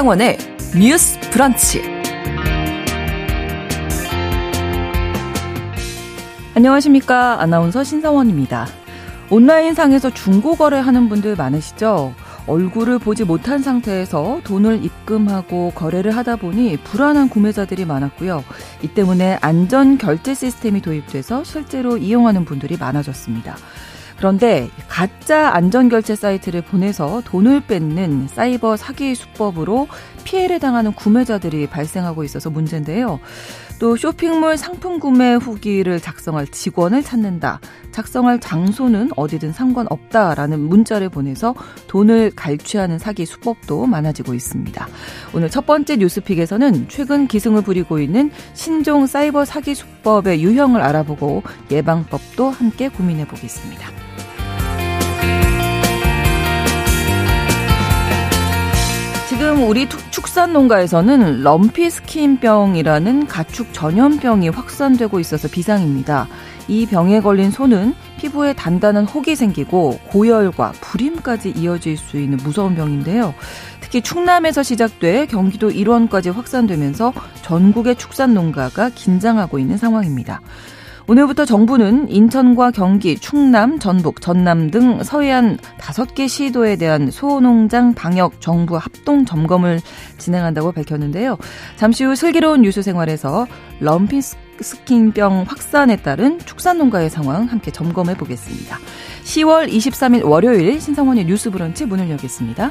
신성원의 뉴스 브런치. 안녕하십니까. 아나운서 신성원입니다. 온라인상에서 중고 거래 하는 분들 많으시죠? 얼굴을 보지 못한 상태에서 돈을 입금하고 거래를 하다 보니 불안한 구매자들이 많았고요. 이 때문에 안전 결제 시스템이 도입돼서 실제로 이용하는 분들이 많아졌습니다. 그런데 가짜 안전결제 사이트를 보내서 돈을 뺏는 사이버 사기 수법으로 피해를 당하는 구매자들이 발생하고 있어서 문제인데요. 또 쇼핑몰 상품 구매 후기를 작성할 직원을 찾는다. 작성할 장소는 어디든 상관없다라는 문자를 보내서 돈을 갈취하는 사기 수법도 많아지고 있습니다. 오늘 첫 번째 뉴스픽에서는 최근 기승을 부리고 있는 신종 사이버 사기 수법의 유형을 알아보고 예방법도 함께 고민해 보겠습니다. 지금 우리 축산 농가에서는 럼피스킨병이라는 가축 전염병이 확산되고 있어서 비상입니다. 이 병에 걸린 소는 피부에 단단한 혹이 생기고 고열과 불임까지 이어질 수 있는 무서운 병인데요. 특히 충남에서 시작돼 경기도 일원까지 확산되면서 전국의 축산 농가가 긴장하고 있는 상황입니다. 오늘부터 정부는 인천과 경기, 충남, 전북, 전남 등 서해안 다섯 개 시도에 대한 소농장 방역 정부 합동 점검을 진행한다고 밝혔는데요. 잠시 후 슬기로운 뉴스 생활에서 럼피 스킨병 확산에 따른 축산농가의 상황 함께 점검해 보겠습니다. 10월 23일 월요일 신성원의 뉴스 브런치 문을 열겠습니다.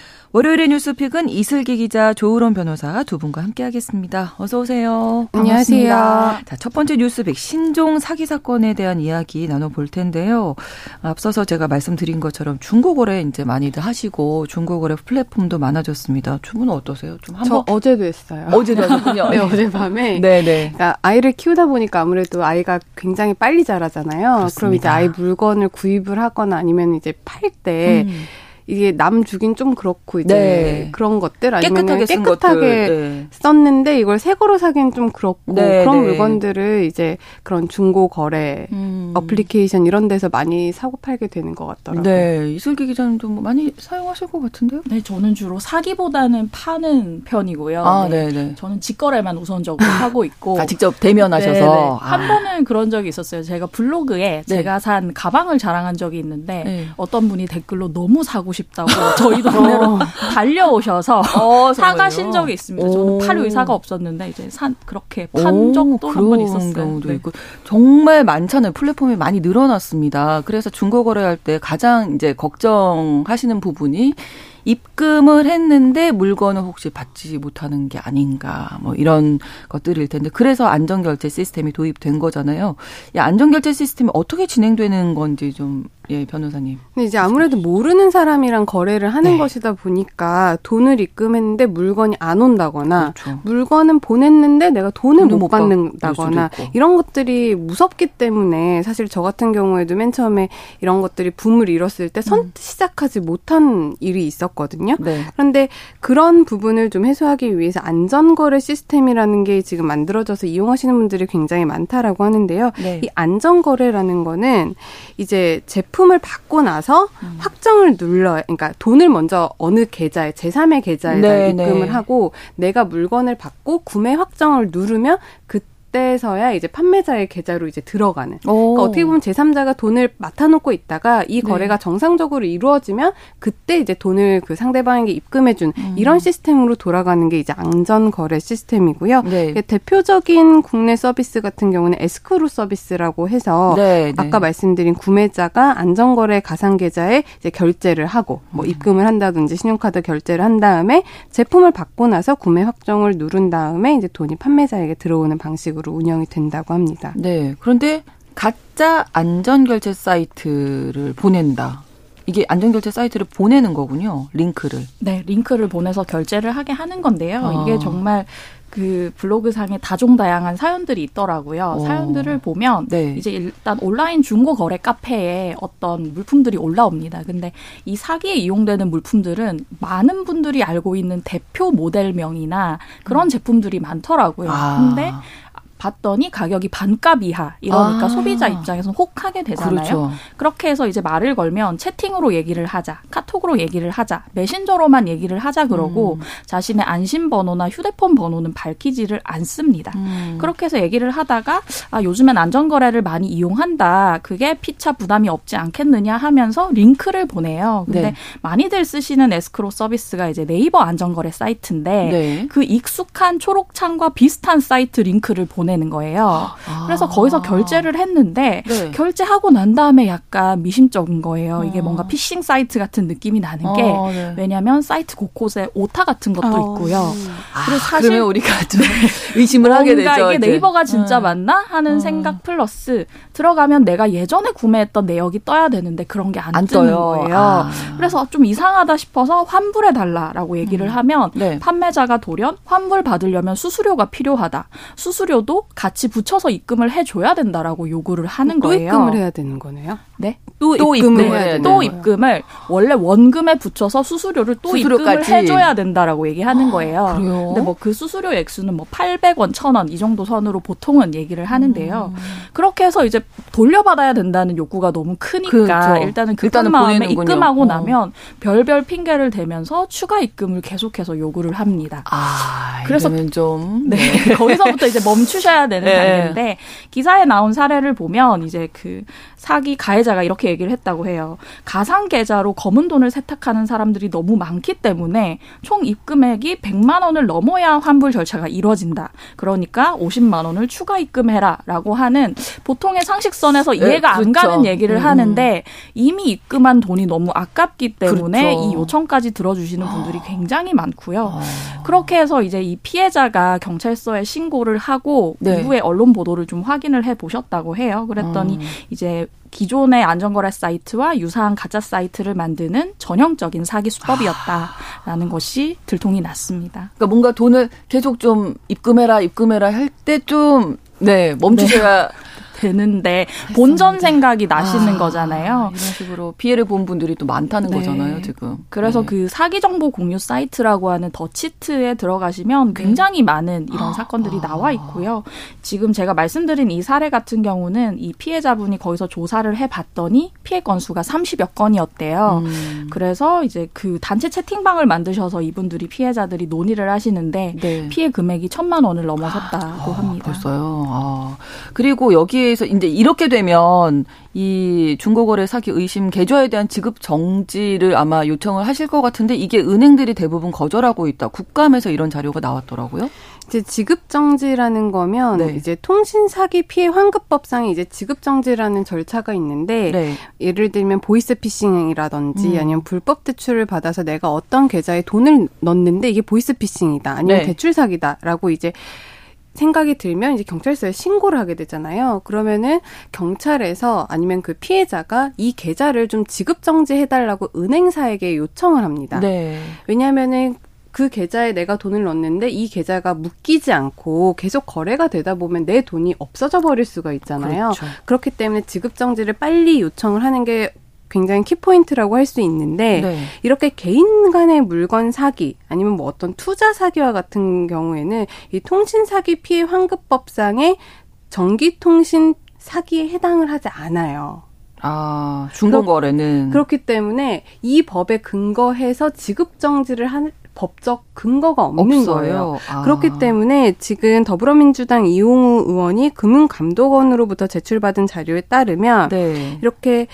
월요일의 뉴스픽은 이슬기 기자, 조을원 변호사 두 분과 함께하겠습니다. 어서 오세요. 안녕하세요. 자, 첫 번째 뉴스픽 신종 사기 사건에 대한 이야기 나눠볼 텐데요. 앞서서 제가 말씀드린 것처럼 중고거래 이제 많이들 하시고 중고거래 플랫폼도 많아졌습니다. 두 분은 어떠세요? 좀 한번 저 어제도 했어요. 어제도 하셨군요. 네, 어젯밤에. 네네. 그러니까 아이를 키우다 보니까 아무래도 아이가 굉장히 빨리 자라잖아요. 그렇습니다. 그럼 이제 아이 물건을 구입을 하거나 아니면 이제 팔때 음. 이게 남 주긴 좀 그렇고 이제 네. 그런 것들 아니면 깨끗하게, 깨끗하게 네. 썼는데 이걸 새 거로 사기는 좀 그렇고 네, 그런 네. 물건들을 이제 그런 중고 거래 음. 어플리케이션 이런 데서 많이 사고 팔게 되는 것 같더라고요. 네, 이슬기 기자님도 뭐 많이 사용하실 것 같은데요? 네, 저는 주로 사기보다는 파는 편이고요. 아, 네, 네. 저는 직거래만 우선적으로 하고 있고. 아, 직접 대면하셔서 아. 한 번은 그런 적이 있었어요. 제가 블로그에 네. 제가 산 가방을 자랑한 적이 있는데 네. 어떤 분이 댓글로 너무 사고 싶 싶다고 저희 동네로 어. 달려오셔서 어, 사가신 적이 있습니다. 저는 팔 의사가 없었는데 이제 산 그렇게 판 적도 한 번 있었어요. 경우도 네. 있고 정말 많잖아요. 플랫폼이 많이 늘어났습니다. 그래서 중고 거래할 때 가장 이제 걱정하시는 부분이 입금을 했는데 물건을 혹시 받지 못하는 게 아닌가 뭐 이런 것들일 텐데 그래서 안전결제 시스템이 도입된 거잖아요. 이 안전결제 시스템이 어떻게 진행되는 건지 좀 예, 변호사님. 근데 이제 아무래도 모르는 사람이랑 거래를 하는 네. 것이다 보니까 돈을 입금했는데 물건이 안 온다거나 그렇죠. 물건은 보냈는데 내가 돈을 못, 못 받는다거나 이런 것들이 무섭기 때문에 사실 저 같은 경우에도 맨 처음에 이런 것들이 붐을 일었을 때 선, 음. 시작하지 못한 일이 있었거든요. 네. 그런데 그런 부분을 좀 해소하기 위해서 안전거래 시스템이라는 게 지금 만들어져서 이용하시는 분들이 굉장히 많다라고 하는데요. 네. 이 안전거래라는 거는 이제 제품 제품을 받고 나서 음. 확정을 눌러 그러니까 돈을 먼저 어느 계좌에 제3의 계좌에다 네, 입금을 네. 하고 내가 물건을 받고 구매 확정을 누르면 그 그때서야 이제 판매자의 계좌로 이제 들어가는. 그러니까 어떻게 보면 제3자가 돈을 맡아놓고 있다가 이 네. 거래가 네. 정상적으로 이루어지면 그때 이제 돈을 그 상대방에게 입금해준 음. 이런 시스템으로 돌아가는 게 이제 안전 거래 시스템이고요. 네. 대표적인 국내 서비스 같은 경우는 에스크로 서비스라고 해서 네, 네. 아까 말씀드린 구매자가 안전 거래 가상 계좌에 이제 결제를 하고 뭐 음. 입금을 한다든지 신용카드 결제를 한 다음에 제품을 받고 나서 구매 확정을 누른 다음에 이제 돈이 판매자에게 들어오는 방식으로 식으로 운영이 된다고 합니다. 네. 그런데 가짜 안전결제 사이트를 보낸다. 이게 안전결제 사이트를 보내는 거군요. 링크를. 네, 링크를 보내서 결제를 하게 하는 건데요. 아. 이게 정말 그 블로그상에 다종다양한 사연들이 있더라고요. 오. 어. 사연들을 보면 네. 이제 일단 온라인 중고 거래 카페에 어떤 물품들이 올라옵니다. 근데 이 사기에 이용되는 물품들은 많은 분들이 알고 있는 대표 모델명이나 그런 음. 제품들이 많더라고요. 아. 근데 봤더니 가격이 반값 이하 이러니까 아. 소비자 입장에서 혹하게 되잖아요. 그렇죠. 그렇게 해서 이제 말을 걸면 채팅으로 얘기를 하자, 카톡으로 얘기를 하자, 메신저로만 얘기를 하자 그러고 음. 자신의 안심 번호나 휴대폰 번호는 밝히지를 않습니다. 음. 그렇게 해서 얘기를 하다가 아 요즘엔 안전 거래를 많이 이용한다. 그게 피차 부담이 없지 않겠느냐 하면서 링크를 보내요. 근데 네. 많이들 쓰시는 에스크로 서비스가 이제 네이버 안전 거래 사이트인데 네. 그 익숙한 초록 창과 비슷한 사이트 링크를 보내 보내는 거예요. 아. 그래서 거기서 결제를 했는데 네. 결제하고 난 다음에 약간 미심쩍은 거예요. 이게 아. 뭔가 피싱 사이트 같은 느낌이 나는 게 아, 네. 왜냐하면 사이트 곳곳에 오타 같은 것도 아. 있고요. 아, 그리고 사실 그러면 우리가 좀 네. 의심을 하게 되죠. 이게 네이버가 진짜 음. 맞나 하는 음. 생각 플러스 들어가면 내가 예전에 구매했던 내역이 떠야 되는데 그런 게 안 뜨는 거예요. 아. 그래서 좀 이상하다 싶어서 환불해 달라라고 얘기를 음. 하면 네. 판매자가 돌연 환불 받으려면 수수료가 필요하다. 수수료도 같이 붙여서 입금을 해줘야 된다라고 요구를 하는 또 거예요. 또 입금을 해야 되는 거네요? 네. 또, 또 입금을, 입금을 해야 또 입금을 원래 원금에 붙여서 수수료를 또 수수료까지. 입금을 해줘야 된다라고 얘기하는 아, 거예요. 그래요? 근데 뭐 그 수수료 액수는 뭐 800원, 1000원 이 정도 선으로 보통은 얘기를 하는데요. 음. 그렇게 해서 이제 돌려받아야 된다는 욕구가 너무 크니까 그렇죠. 일단은 급한 마음에 입금하고 어. 나면 별별 핑계를 대면서 추가 입금을 계속해서 요구를 합니다. 아, 그래서 좀 네. 네. 거기서부터 이제 멈추셔야 되는 네. 단계인데 기사에 나온 사례를 보면 이제 그 사기 가해자가 이렇게 얘기를 했다고 해요. 가상 계좌로 검은 돈을 세탁하는 사람들이 너무 많기 때문에 총 입금액이 100만 원을 넘어야 환불 절차가 이루어진다. 그러니까 50만 원을 추가 입금해라라고 하는 보통의 상식선에서 네, 이해가 네, 그렇죠. 안 가는 얘기를 음. 하는데 이미 입금한 돈이 너무 아깝기 때문에 그렇죠. 이 요청까지 들어주시는 분들이 굉장히 많고요. 아. 그렇게 해서 이제 이 피해자가 경찰서에 신고를 하고 네. 이후에 언론 보도를 좀 확인을 해 보셨다고 해요. 그랬더니 음. 이제 기존의 안전거래 사이트와 유사한 가짜 사이트를 만드는 전형적인 사기 수법이었다라는 아. 것이 들통이 났습니다. 그러니까 뭔가 돈을 계속 좀 입금해라 입금해라 할 때 좀 네, 멈추셔야 네. 되는데 본전 생각이 나시는 아, 거잖아요. 이런 식으로 피해를 본 분들이 또 많다는 네. 거잖아요, 지금. 그래서 네. 그 사기 정보 공유 사이트라고 하는 더치트에 들어가시면 네. 굉장히 많은 이런 아, 사건들이 아. 나와 있고요. 지금 제가 말씀드린 이 사례 같은 경우는 이 피해자분이 거기서 조사를 해 봤더니 피해 건수가 30여 건이었대요. 음. 그래서 이제 그 단체 채팅방을 만드셔서 이분들이 피해자들이 논의를 하시는데 네. 피해 금액이 천만 원을 넘어섰다고 아, 합니다. 벌써요. 아. 그리고 여기에 대해서 이제 이렇게 되면 이 중고거래 사기 의심 계좌에 대한 지급 정지를 아마 요청을 하실 것 같은데 이게 은행들이 대부분 거절하고 있다. 국감에서 이런 자료가 나왔더라고요. 이제 지급 정지라는 거면 네. 이제 통신 사기 피해 환급법상에 이제 지급 정지라는 절차가 있는데 네. 예를 들면 보이스 피싱이라든지 음. 아니면 불법 대출을 받아서 내가 어떤 계좌에 돈을 넣는데 이게 보이스 피싱이다 아니면 네. 대출 사기다라고 이제 생각이 들면 이제 경찰서에 신고를 하게 되잖아요. 그러면은 경찰에서 아니면 그 피해자가 이 계좌를 좀 지급 정지해 달라고 은행사에게 요청을 합니다. 네. 왜냐하면은 그 계좌에 내가 돈을 넣었는데 이 계좌가 묶이지 않고 계속 거래가 되다 보면 내 돈이 없어져 버릴 수가 있잖아요. 그렇죠. 그렇기 때문에 지급 정지를 빨리 요청을 하는 게 굉장히 키포인트라고 할 수 있는데 네. 이렇게 개인 간의 물건 사기 아니면 뭐 어떤 투자 사기와 같은 경우에는 이 통신 사기 피해 환급법상의 전기통신 사기에 해당을 하지 않아요. 아, 중고거래는 그렇기 때문에 이 법에 근거해서 지급 정지를 한 법적 근거가 없는 없어요. 거예요. 아. 그렇기 때문에 지금 더불어민주당 이용우 의원이 금융감독원으로부터 제출받은 자료에 따르면 네. 이렇게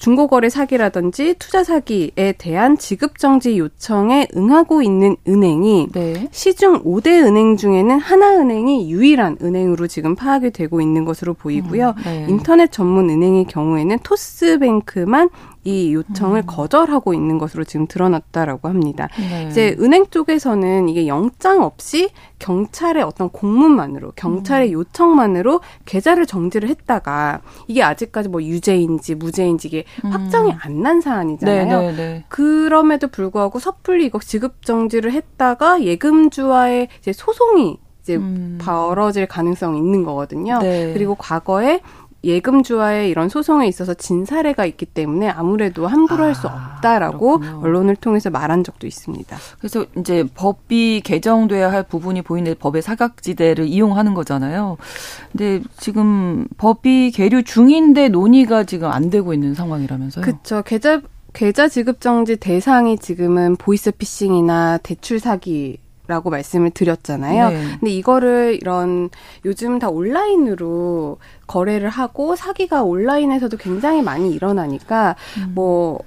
중고거래 사기라든지 투자 사기에 대한 지급 정지 요청에 응하고 있는 은행이 네. 시중 5대 은행 중에는 하나은행이 유일한 은행으로 지금 파악이 되고 있는 것으로 보이고요. 음, 네. 인터넷 전문 은행의 경우에는 토스뱅크만 이 요청을 음. 거절하고 있는 것으로 지금 드러났다라고 합니다. 네. 이제 은행 쪽에서는 이게 영장 없이 경찰의 어떤 공문만으로 경찰의 음. 요청만으로 계좌를 정지를 했다가 이게 아직까지 뭐 유죄인지 무죄인지 이게 음. 확정이 안 난 사안이잖아요. 네, 네, 네, 그럼에도 불구하고 섣불리 이거 지급 정지를 했다가 예금주와의 이제 소송이 이제 음. 벌어질 가능성이 있는 거거든요. 네. 그리고 과거에 예금주와의 이런 소송에 있어서 진 사례가 있기 때문에 아무래도 함부로 아, 할 수 없다라고 그렇군요. 언론을 통해서 말한 적도 있습니다. 그래서 이제 법이 개정돼야 할 부분이 보이는 법의 사각지대를 이용하는 거잖아요. 근데 지금 법이 계류 중인데 논의가 지금 안 되고 있는 상황이라면서요? 그렇죠. 계좌 계좌 지급 정지 대상이 지금은 보이스 피싱이나 대출 사기 라고 말씀을 드렸잖아요. 네. 근데 이거를 이런 요즘 다 온라인으로 거래를 하고 사기가 온라인에서도 굉장히 많이 일어나니까 음. 뭐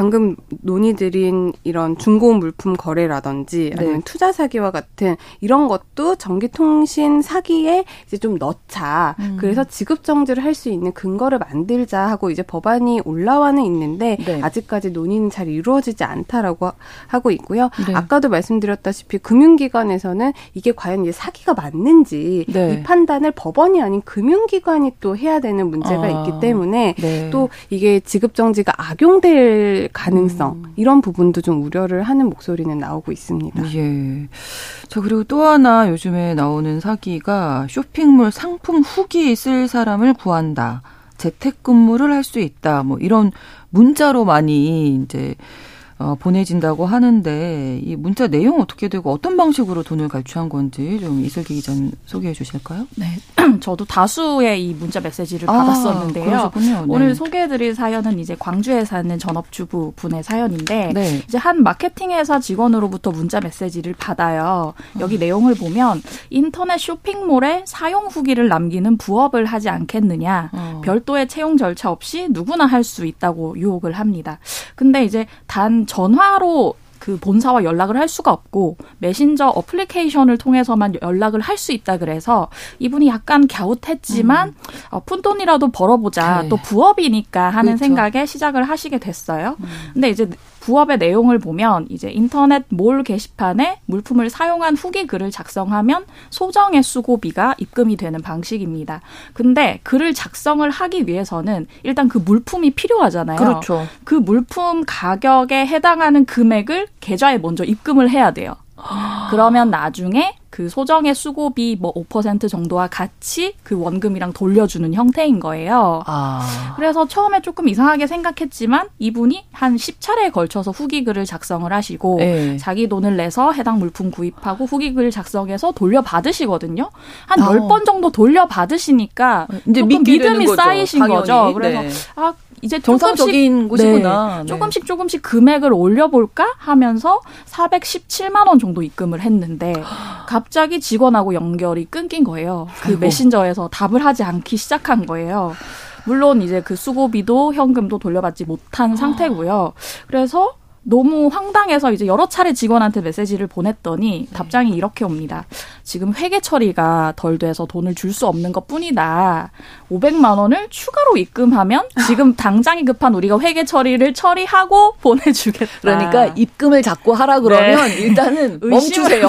방금 논의드린 이런 중고 물품 거래라든지 아니면 네. 투자 사기와 같은 이런 것도 전기통신 사기에 이제 좀 넣자. 음. 그래서 지급 정지를 할 수 있는 근거를 만들자 하고 이제 법안이 올라와는 있는데 네. 아직까지 논의는 잘 이루어지지 않다라고 하고 있고요. 네. 아까도 말씀드렸다시피 금융기관에서는 이게 과연 이제 사기가 맞는지 네. 이 판단을 법원이 아닌 금융기관이 또 해야 되는 문제가 아. 있기 때문에 네. 또 이게 지급 정지가 악용될 가능성 음. 이런 부분도 좀 우려를 하는 목소리는 나오고 있습니다. 예. 자 그리고 또 하나 요즘에 나오는 사기가 쇼핑몰 상품 후기 쓸 사람을 구한다. 재택근무를 할 수 있다. 뭐 이런 문자로 많이 이제 어, 보내진다고 하는데 이 문자 내용 어떻게 되고 어떤 방식으로 돈을 갈취한 건지 좀 이슬기 기자님 소개해 주실까요? 네, 저도 다수의 이 문자 메시지를 아, 받았었는데요. 네. 오늘 소개해드릴 사연은 이제 광주에 사는 전업주부 분의 사연인데 네. 이제 한 마케팅 회사 직원으로부터 문자 메시지를 받아요. 여기 음. 내용을 보면 인터넷 쇼핑몰에 사용 후기를 남기는 부업을 하지 않겠느냐, 어. 별도의 채용 절차 없이 누구나 할 수 있다고 유혹을 합니다. 근데 이제 단 전화로 그 본사와 연락을 할 수가 없고 메신저 어플리케이션을 통해서만 연락을 할 수 있다 그래서 이분이 약간 갸웃했지만 음. 어, 푼돈이라도 벌어보자 네. 또 부업이니까 하는 그렇죠. 생각에 시작을 하시게 됐어요. 음. 근데 이제 부업의 내용을 보면 이제 인터넷 몰 게시판에 물품을 사용한 후기 글을 작성하면 소정의 수고비가 입금이 되는 방식입니다. 근데 글을 작성을 하기 위해서는 일단 그 물품이 필요하잖아요. 그렇죠. 그 물품 가격에 해당하는 금액을 계좌에 먼저 입금을 해야 돼요. 그러면 나중에 그 소정의 수고비 뭐 5% 정도와 같이 그 원금이랑 돌려주는 형태인 거예요. 아. 그래서 처음에 조금 이상하게 생각했지만 이분이 한 10차례에 걸쳐서 후기글을 작성을 하시고 네. 자기 돈을 내서 해당 물품 구입하고 후기글을 작성해서 돌려받으시거든요. 한 아. 10번 정도 돌려받으시니까 이제 믿음이 쌓이신 거죠. 거죠. 그래서 네. 아 이제 정상적인 곳이구나. 네, 네. 조금씩 조금씩 금액을 올려볼까 하면서 417만 원 정도 입금을 했는데 갑자기 직원하고 연결이 끊긴 거예요. 그 아이고. 메신저에서 답을 하지 않기 시작한 거예요. 물론 이제 그 수고비도 현금도 돌려받지 못한 상태고요. 그래서 너무 황당해서 이제 여러 차례 직원한테 메시지를 보냈더니 네. 답장이 이렇게 옵니다. 지금 회계 처리가 덜 돼서 돈을 줄 수 없는 것 뿐이다. 500만 원을 추가로 입금하면 지금 당장이 급한 우리가 회계 처리를 처리하고 보내주겠다. 그러니까 입금을 자꾸 하라 그러면 네. 일단은 멈추세요.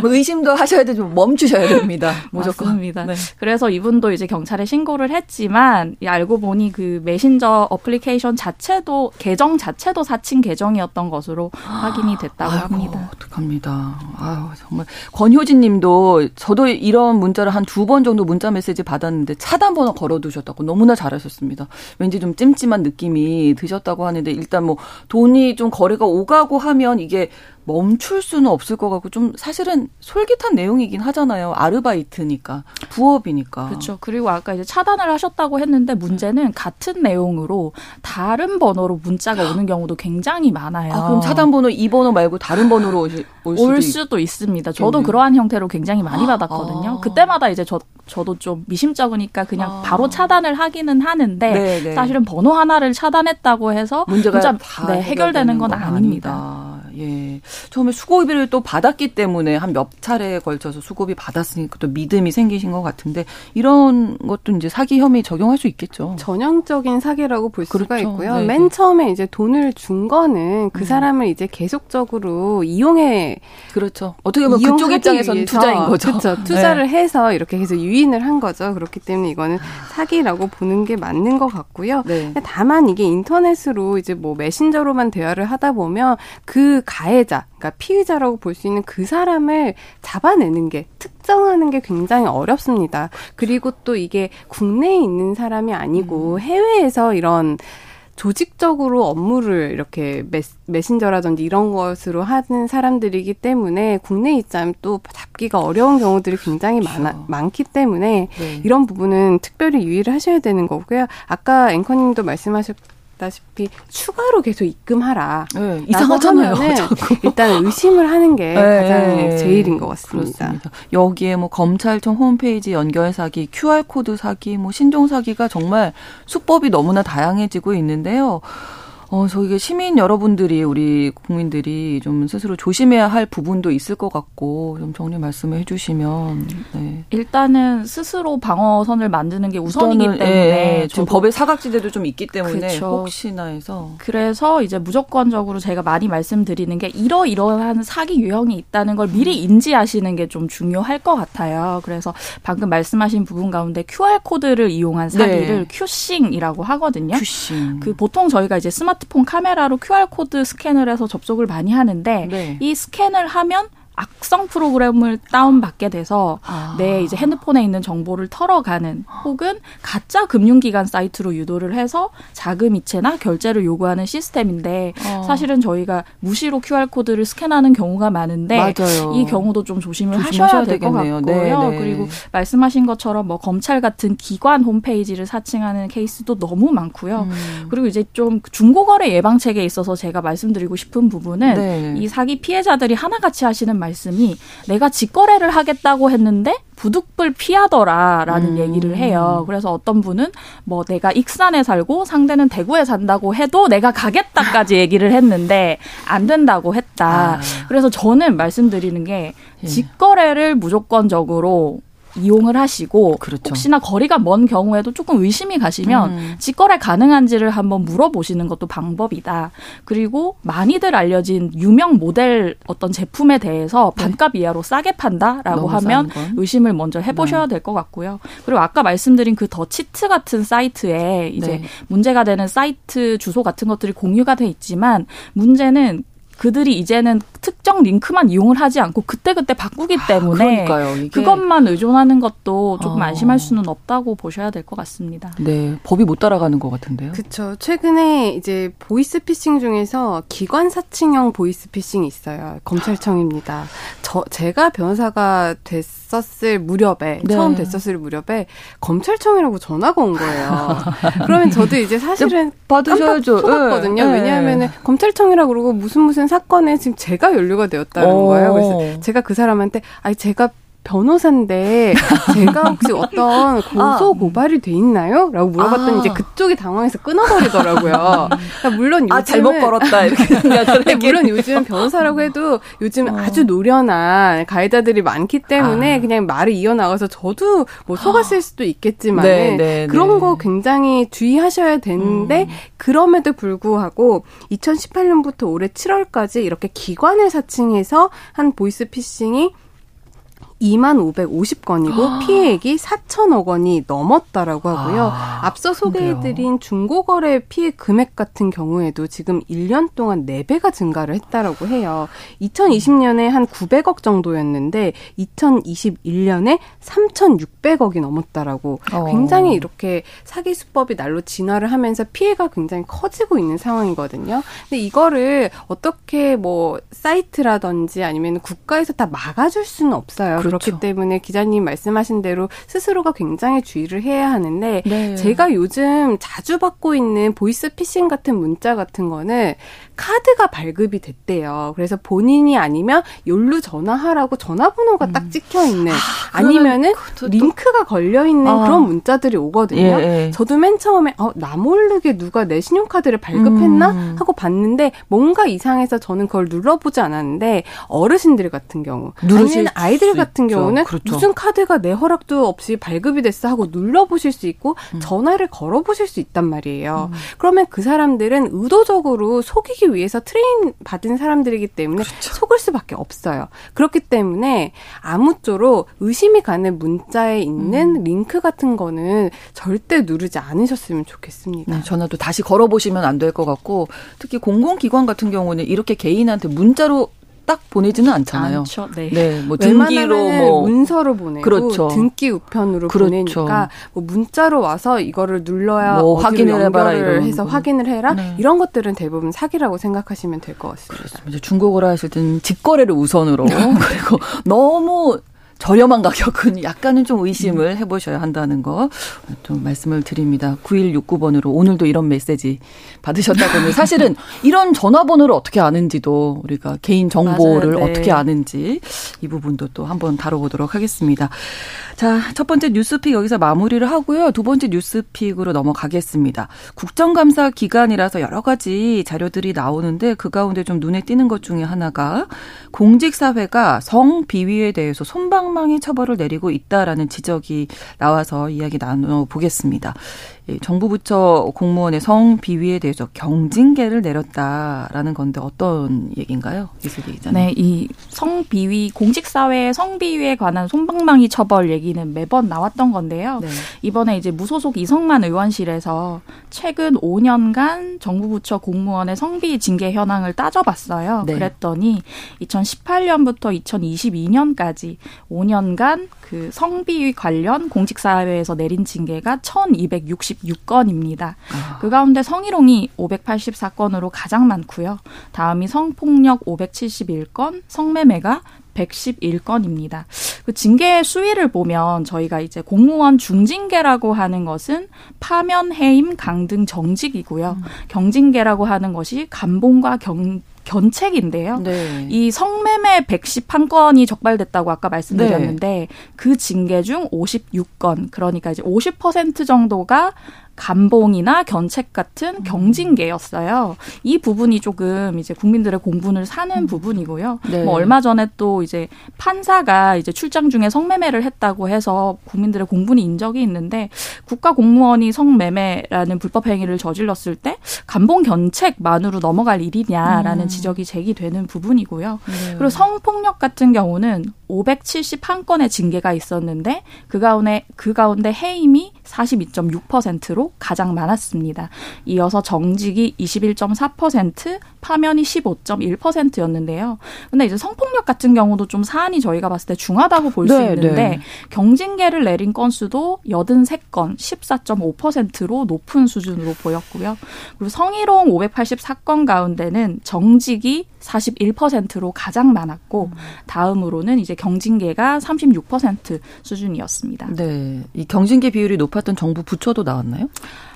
뭐 의심도 하셔야 되지만 멈추셔야 됩니다. 무조건. 맞습니다. 네. 그래서 이분도 이제 경찰에 신고를 했지만 알고 보니 그 메신저 어플리케이션 자체도 계정 자체도 사칭 계정이었 었던 것으로 확인이 됐다고 아이고, 합니다. 어떡합니다. 아유, 정말 권효진 님도 저도 이런 문자를 한 두 번 정도 문자 메시지 받았는데 차단 번호 걸어 두셨다고 너무나 잘하셨습니다. 왠지 좀 찜찜한 느낌이 드셨다고 하는데 일단 뭐 돈이 좀 거래가 오가고 하면 이게 멈출 수는 없을 것 같고 좀 사실은 솔깃한 내용이긴 하잖아요. 아르바이트니까 부업이니까. 그렇죠. 그리고 아까 이제 차단을 하셨다고 했는데 문제는 같은 내용으로 다른 번호로 문자가 오는 경우도 굉장히 많아요. 아, 그럼 차단 번호 이 번호 말고 다른 번호로 올, 수도, 올 수도 있습니다. 저도 그러한 형태로 굉장히 많이 아, 받았거든요. 아. 그때마다 이제 저 저도 좀 미심쩍으니까 그냥 아. 바로 차단을 하기는 하는데 네네. 네. 사실은 번호 하나를 차단했다고 해서 문제가 문자, 네, 해결되는 건, 건 아닙니다. 아닙니다. 예. 처음에 수고비를 또 받았기 때문에 한 몇 차례에 걸쳐서 수고비 받았으니까 또 믿음이 생기신 것 같은데 이런 것도 이제 사기 혐의 적용할 수 있겠죠. 전형적인 사기라고 볼 그렇죠. 수가 있고요. 네. 맨 처음에 이제 돈을 준 거는 그 음. 사람을 이제 계속적으로 이용해 그렇죠. 어떻게 보면 그쪽 입장에서는 투자인 거죠. 그렇죠. 투자를 네. 해서 이렇게 계속 유인을 한 거죠. 그렇기 때문에 이거는 사기라고 보는 게 맞는 것 같고요. 네. 다만 이게 인터넷으로 이제 뭐 메신저로만 대화를 하다 보면 그 가해자, 그러니까 피의자라고 볼 수 있는 그 사람을 잡아내는 게 특정하는 게 굉장히 어렵습니다. 그리고 또 이게 국내에 있는 사람이 아니고 음. 해외에서 이런 조직적으로 업무를 이렇게 메, 신저라든지 이런 것으로 하는 사람들이기 때문에 국내 입장 또 잡기가 어려운 경우들이 굉장히 그렇죠. 많아, 많기 때문에 네. 이런 부분은 특별히 유의를 하셔야 되는 거고요. 아까 앵커님도 말씀하셨 다시피 추가로 계속 입금하라. 네, 이상하잖아요. 일단 의심을 하는 게 네, 가장 제일인 것 같습니다. 그렇습니다. 여기에 뭐 검찰청 홈페이지 연결 사기, QR 코드 사기, 뭐 신종 사기가 정말 수법이 너무나 다양해지고 있는데요. 어, 저희 시민 여러분들이 우리 국민들이 좀 스스로 조심해야 할 부분도 있을 것 같고 좀 정리 말씀을 해주시면 네. 일단은 스스로 방어선을 만드는 게 우선이기 때문에 예, 예. 지금 법의 사각지대도 좀 있기 때문에 그쵸. 혹시나 해서 그래서 이제 무조건적으로 제가 많이 말씀드리는 게 이러이러한 사기 유형이 있다는 걸 미리 인지하시는 게 좀 중요할 것 같아요. 그래서 방금 말씀하신 부분 가운데 QR 코드를 이용한 사기를 네. 큐싱이라고 하거든요. 큐싱. 그 보통 저희가 이제 스마트 스마트폰 카메라로 QR코드 스캔을 해서 접속을 많이 하는데 네. 이 스캔을 하면 악성 프로그램을 다운받게 돼서 아. 내 이제 핸드폰에 있는 정보를 털어가는 혹은 가짜 금융기관 사이트로 유도를 해서 자금 이체나 결제를 요구하는 시스템인데 어. 사실은 저희가 무시로 QR코드를 스캔하는 경우가 많은데 맞아요. 이 경우도 좀 조심을 하셔야 될 것 같고요. 네, 네. 그리고 말씀하신 것처럼 뭐 검찰 같은 기관 홈페이지를 사칭하는 케이스도 너무 많고요. 음. 그리고 이제 좀 중고거래 예방책에 있어서 제가 말씀드리고 싶은 부분은 네. 이 사기 피해자들이 하나같이 하시는 말 씀이 내가 직거래를 하겠다고 했는데 부득불 피하더라라는 음. 얘기를 해요. 그래서 어떤 분은 뭐 내가 익산에 살고 상대는 대구에 산다고 해도 내가 가겠다까지 얘기를 했는데 안 된다고 했다. 아. 그래서 저는 말씀드리는 게 예. 직거래를 무조건적으로 이용을 하시고 그렇죠. 혹시나 거리가 먼 경우에도 조금 의심이 가시면 음. 직거래 가능한지를 한번 물어보시는 것도 방법이다. 그리고 많이들 알려진 유명 모델 어떤 제품에 대해서 네. 반값 이하로 싸게 판다라고 하면 의심을 먼저 해보셔야 네. 될것 같고요. 그리고 아까 말씀드린 그 더 치트 같은 사이트에 이제 네. 문제가 되는 사이트 주소 같은 것들이 공유가 돼 있지만 문제는 그들이 이제는 특정 링크만 이용을 하지 않고 그때그때 바꾸기 아, 때문에 아, 그것만 의존하는 것도 조금 어. 안심할 수는 없다고 보셔야 될 것 같습니다. 네, 법이 못 따라가는 것 같은데요. 그렇죠. 최근에 이제 보이스 피싱 중에서 기관 사칭형 보이스 피싱이 있어요. 검찰청입니다. 저 제가 변호사가 됐었을 무렵에 네. 처음 됐었을 무렵에 검찰청이라고 전화가 온 거예요. 그러면 저도 이제 사실은 받으셔야죠. 속았거든요. 네. 왜냐하면 검찰청이라고 그러고 무슨 무슨 사건에 지금 제가 연루가 되었다는 오. 거예요. 그래서 제가 그 사람한테 아니 제가 변호사인데 제가 혹시 어떤 고소 아. 고발이 돼 있나요? 라고 물어봤더니 아. 이제 그쪽이 당황해서 끊어버리더라고요. 그러니까 물론 요즘 아 잘못 걸었다 이렇게 물론 요즘 변호사라고 해도 요즘 어. 아주 노련한 가해자들이 많기 때문에 아. 그냥 말을 이어나가서 저도 뭐 속았을 수도 있겠지만 네, 네, 그런 네. 거 굉장히 주의하셔야 되는데 음. 그럼에도 불구하고 2018년부터 올해 7월까지 이렇게 기관을 사칭해서 한 보이스피싱이 2만 550건이고 아. 피해액이 4천억 원이 넘었다라고 하고요. 아, 앞서 소개해드린 중고거래 피해 금액 같은 경우에도 지금 1년 동안 4배가 증가를 했다라고 해요. 2020년에 한 900억 정도였는데 2021년에 3,600억이 넘었다라고 어. 굉장히 이렇게 사기 수법이 날로 진화를 하면서 피해가 굉장히 커지고 있는 상황이거든요. 근데 이거를 어떻게 뭐 사이트라든지 아니면 국가에서 다 막아줄 수는 없어요. 그렇기 그렇죠. 때문에 기자님 말씀하신 대로 스스로가 굉장히 주의를 해야 하는데 네. 제가 요즘 자주 받고 있는 보이스 피싱 같은 문자 같은 거는 카드가 발급이 됐대요. 그래서 본인이 아니면 일루 전화하라고 전화번호가 음. 딱 찍혀 있는 아, 니면은 링크가 걸려 있는 아. 그런 문자들이 오거든요. 예, 예. 저도 맨 처음에 어, 나 모르게 누가 내 신용카드를 발급했나 음. 하고 봤는데 뭔가 이상해서 저는 그걸 눌러보지 않았는데 어르신들 같은 경우 아니면 아이들 같은 경우는 그렇죠. 무슨 카드가 내 허락도 없이 발급이 됐어 하고 눌러보실 수 있고 음. 전화를 걸어보실 수 있단 말이에요. 음. 그러면 그 사람들은 의도적으로 속이기 위해서 train 받은 사람들이기 때문에 그렇죠. 속을 수밖에 없어요. 그렇기 때문에 아무쪼록 의심이 가는 문자에 있는 음. 링크 같은 거는 절대 누르지 않으셨으면 좋겠습니다. 네, 전화도 다시 걸어보시면 안 될 것 같고 특히 공공기관 같은 경우는 이렇게 개인한테 문자로 딱 보내지는 않잖아요. 않죠. 네. 네. 뭐 등기로 뭐 문서로 보내고 그렇죠. 등기 우편으로 그렇죠. 보내니까 뭐 문자로 와서 이거를 눌러야 뭐 확인을 해봐라 이런 해서 거. 확인을 해라 네. 이런 것들은 대부분 사기라고 생각하시면 될 것 같습니다. 그렇습니다. 중고거래 하실 때는 직거래를 우선으로 그리고 너무 저렴한 가격은 약간은 좀 의심을 해보셔야 한다는 거 좀 말씀을 드립니다. 9169번으로 오늘도 이런 메시지 받으셨다고는 사실은 이런 전화번호를 어떻게 아는지도 우리가 개인 정보를 맞아요, 네. 어떻게 아는지 이 부분도 또 한번 다뤄보도록 하겠습니다. 자, 첫 번째 뉴스픽 여기서 마무리를 하고요. 두 번째 뉴스픽으로 넘어가겠습니다. 국정감사 기간이라서 여러 가지 자료들이 나오는데 그 가운데 좀 눈에 띄는 것 중에 하나가 공직사회가 성비위에 대해서 손방 망이 처벌을 내리고 있다라는 지적이 나와서 이야기 나눠 보겠습니다. 정부 부처 공무원의 성 비위에 대해서 경징계를 내렸다라는 건데 어떤 얘기인가요? 이슬기 기자님. 네, 이 성 비위 공직 사회 성비위에 관한 손방망이 처벌 얘기는 매번 나왔던 건데요. 네. 이번에 이제 무소속 이성만 의원실에서 최근 5년간 정부 부처 공무원의 성비 징계 현황을 따져봤어요. 네. 그랬더니 2018년부터 2022년까지 5년간 그 성비 관련 공직 사회에서 내린 징계가 1,260 156건입니다. 아. 그 가운데 성희롱이 584건으로 가장 많고요. 다음이 성폭력 571건, 성매매가 111건입니다. 그 징계 수위를 보면 저희가 이제 공무원 중징계라고 하는 것은 파면, 해임, 강등, 정직이고요. 음. 경징계라고 하는 것이 감봉과 경 견책인데요. 네. 이 성매매 111건이 적발됐다고 아까 말씀드렸는데 네. 그 징계 중 56건 그러니까 이제 50% 정도가 감봉이나 견책 같은 음. 경징계였어요. 이 부분이 조금 이제 국민들의 공분을 사는 음. 부분이고요. 네. 뭐 얼마 전에 또 이제 판사가 이제 출장 중에 성매매를 했다고 해서 국민들의 공분이 인 적이 있는데 국가 공무원이 성매매라는 불법 행위를 저질렀을 때 감봉 견책만으로 넘어갈 일이냐라는 음. 지적이 제기되는 부분이고요. 네. 그리고 성폭력 같은 경우는 571건의 징계가 있었는데 그 가운데 그 가운데 해임이 42.6%로 가장 많았습니다. 이어서 정직이 21.4%, 파면이 15.1%였는데요. 근데 이제 성폭력 같은 경우도 좀 사안이 저희가 봤을 때 중하다고 볼수 네, 있는데 네. 경징계를 내린 건수도 83건, 14.5%로 높은 수준으로 보였고요. 그리고 성희롱 584건 가운데는 정직이 41%로 가장 많았고 음. 다음으로는 이제 경징계가 36% 수준이었습니다. 네. 이 경징계 비율이 높았던 정부 부처도 나왔나요?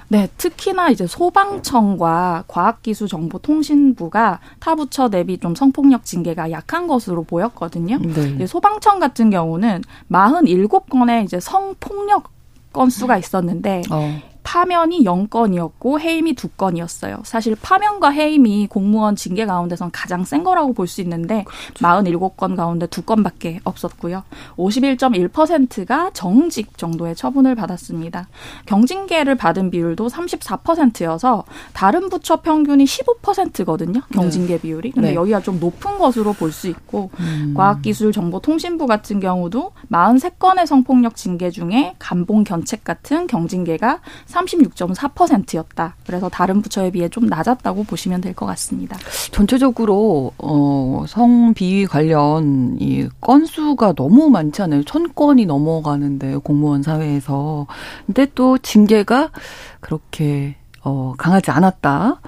네, 특히나 이제 소방청과 과학기술정보통신부가 타 부처 대비 좀 성폭력 징계가 약한 것으로 보였거든요. 네. 소방청 같은 경우는 47건의 이제 성폭력 건수가 있었는데 어. 파면이 0건이었고 해임이 2건이었어요. 사실 파면과 해임이 공무원 징계 가운데선 가장 센 거라고 볼 수 있는데 그렇죠. 47건 가운데 2건밖에 없었고요. 51.1%가 정직 정도의 처분을 받았습니다. 경징계를 받은 비율도 34%여서 다른 부처 평균이 15%거든요. 경징계 네. 비율이. 근데 네. 여기가 좀 높은 것으로 볼 수 있고 음. 과학기술정보통신부 같은 경우도 43건의 성폭력 징계 중에 감봉 견책 같은 경징계가 36.4%였다. 그래서 다른 부처에 비해 좀 낮았다고 보시면 될 것 같습니다. 전체적으로 어, 성비위 관련 이 건수가 너무 많지 않아요? 천 건이 넘어가는데 공무원 사회에서. 근데 또 징계가 그렇게 어, 강하지 않았다.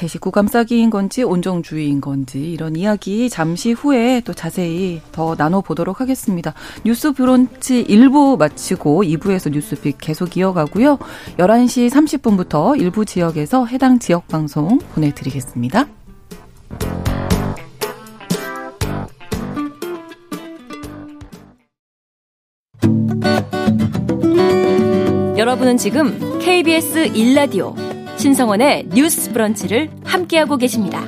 제식구감 싸기인 건지 온정주의인 건지 이런 이야기 잠시 후에 또 자세히 더 나눠보도록 하겠습니다. 뉴스 브런치 1부 마치고 2부에서 뉴스픽 계속 이어가고요. 11시 30분부터 일부 지역에서 해당 지역 방송 보내드리겠습니다. 여러분은 지금 KBS 1라디오 신성원의 뉴스 브런치를 함께하고 계십니다.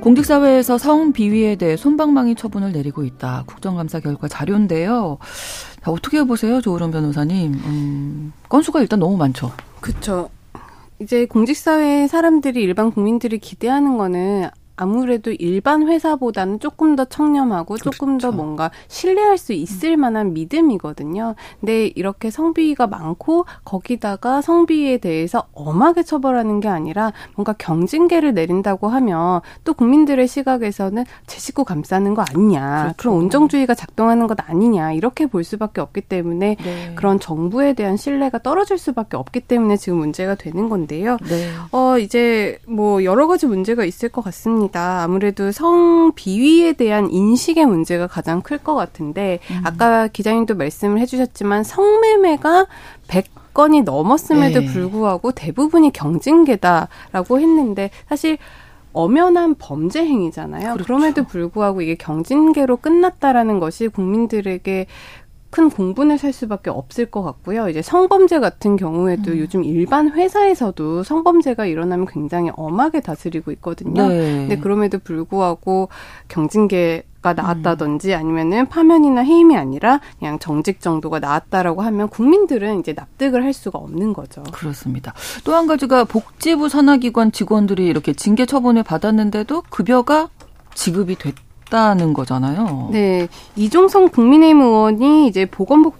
공직사회에서 성비위에 대해 손방망이 처분을 내리고 있다. 국정감사 결과 자료인데요. 자, 어떻게 보세요, 조으론 변호사님? 음, 건수가 일단 너무 많죠. 그렇죠. 이제 공직사회 사람들이 일반 국민들이 기대하는 거는 아무래도 일반 회사보다는 조금 더 청렴하고 그렇죠. 조금 더 뭔가 신뢰할 수 있을 만한 믿음이거든요. 근데 이렇게 성비가 많고 거기다가 성비에 대해서 엄하게 처벌하는 게 아니라 뭔가 경징계를 내린다고 하면 또 국민들의 시각에서는 제 식구 감싸는 거 아니냐. 그렇죠. 그런 온정주의가 작동하는 것 아니냐. 이렇게 볼 수밖에 없기 때문에 네. 그런 정부에 대한 신뢰가 떨어질 수밖에 없기 때문에 지금 문제가 되는 건데요. 네. 어, 이제 뭐 여러 가지 문제가 있을 것 같습니다. 합니다. 아무래도 성 비위에 대한 인식의 문제가 가장 클 것 같은데 음. 아까 기자님도 말씀을 해주셨지만 성매매가 100 건이 넘었음에도 네. 불구하고 대부분이 경징계다라고 했는데 사실 엄연한 범죄 행위잖아요. 그렇죠. 그럼에도 불구하고 이게 경징계로 끝났다라는 것이 국민들에게 큰 공분을 살 수밖에 없을 것 같고요. 이제 성범죄 같은 경우에도 음. 요즘 일반 회사에서도 성범죄가 일어나면 굉장히 엄하게 다스리고 있거든요. 네. 근데 그럼에도 불구하고 경징계 가 나왔다든지 아니면은 파면이나 해임이 아니라 그냥 정직 정도가 나왔다라고 하면 국민들은 이제 납득을 할 수가 없는 거죠. 그렇습니다. 또 한 가지가 복지부 산하기관 직원들이 이렇게 징계 처분을 받았는데도 급여가 지급이 됐 없다는 거잖아요. 네. 이종성 국민의힘 의원이 이제 보건복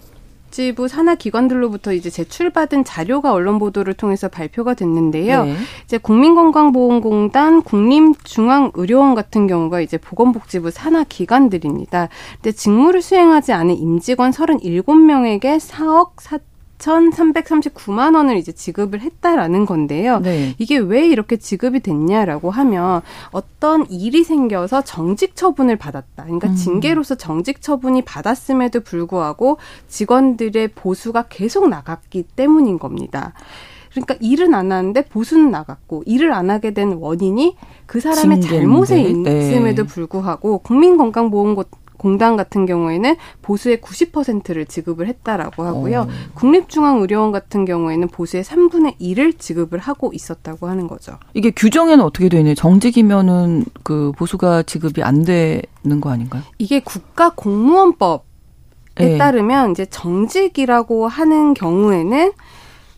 지부 산하 기관들로부터 이제 제출받은 자료가 언론 보도를 통해서 발표가 됐는데요. 네. 이제 국민건강보험공단, 국립중앙의료원 같은 경우가 이제 보건복지부 산하 기관들입니다. 근데 직무를 수행하지 않은 임직원 37명에게 4억 4 1,339만 원을 이제 지급을 했다라는 건데요. 네. 이게 왜 이렇게 지급이 됐냐라고 하면 어떤 일이 생겨서 정직 처분을 받았다. 그러니까 음. 징계로서 정직 처분이 받았음에도 불구하고 직원들의 보수가 계속 나갔기 때문인 겁니다. 그러니까 일은 안 하는데 보수는 나갔고 일을 안 하게 된 원인이 그 사람의 잘못에 네. 있음에도 불구하고 국민건강보험공 공단 같은 경우에는 보수의 90%를 지급을 했다라고 하고요. 어. 국립중앙의료원 같은 경우에는 보수의 3분의 1을 지급을 하고 있었다고 하는 거죠. 이게 규정에는 어떻게 되어 있나요? 정직이면은 그 보수가 지급이 안 되는 거 아닌가요? 이게 국가 공무원법 에 네. 따르면 이제 정직이라고 하는 경우에는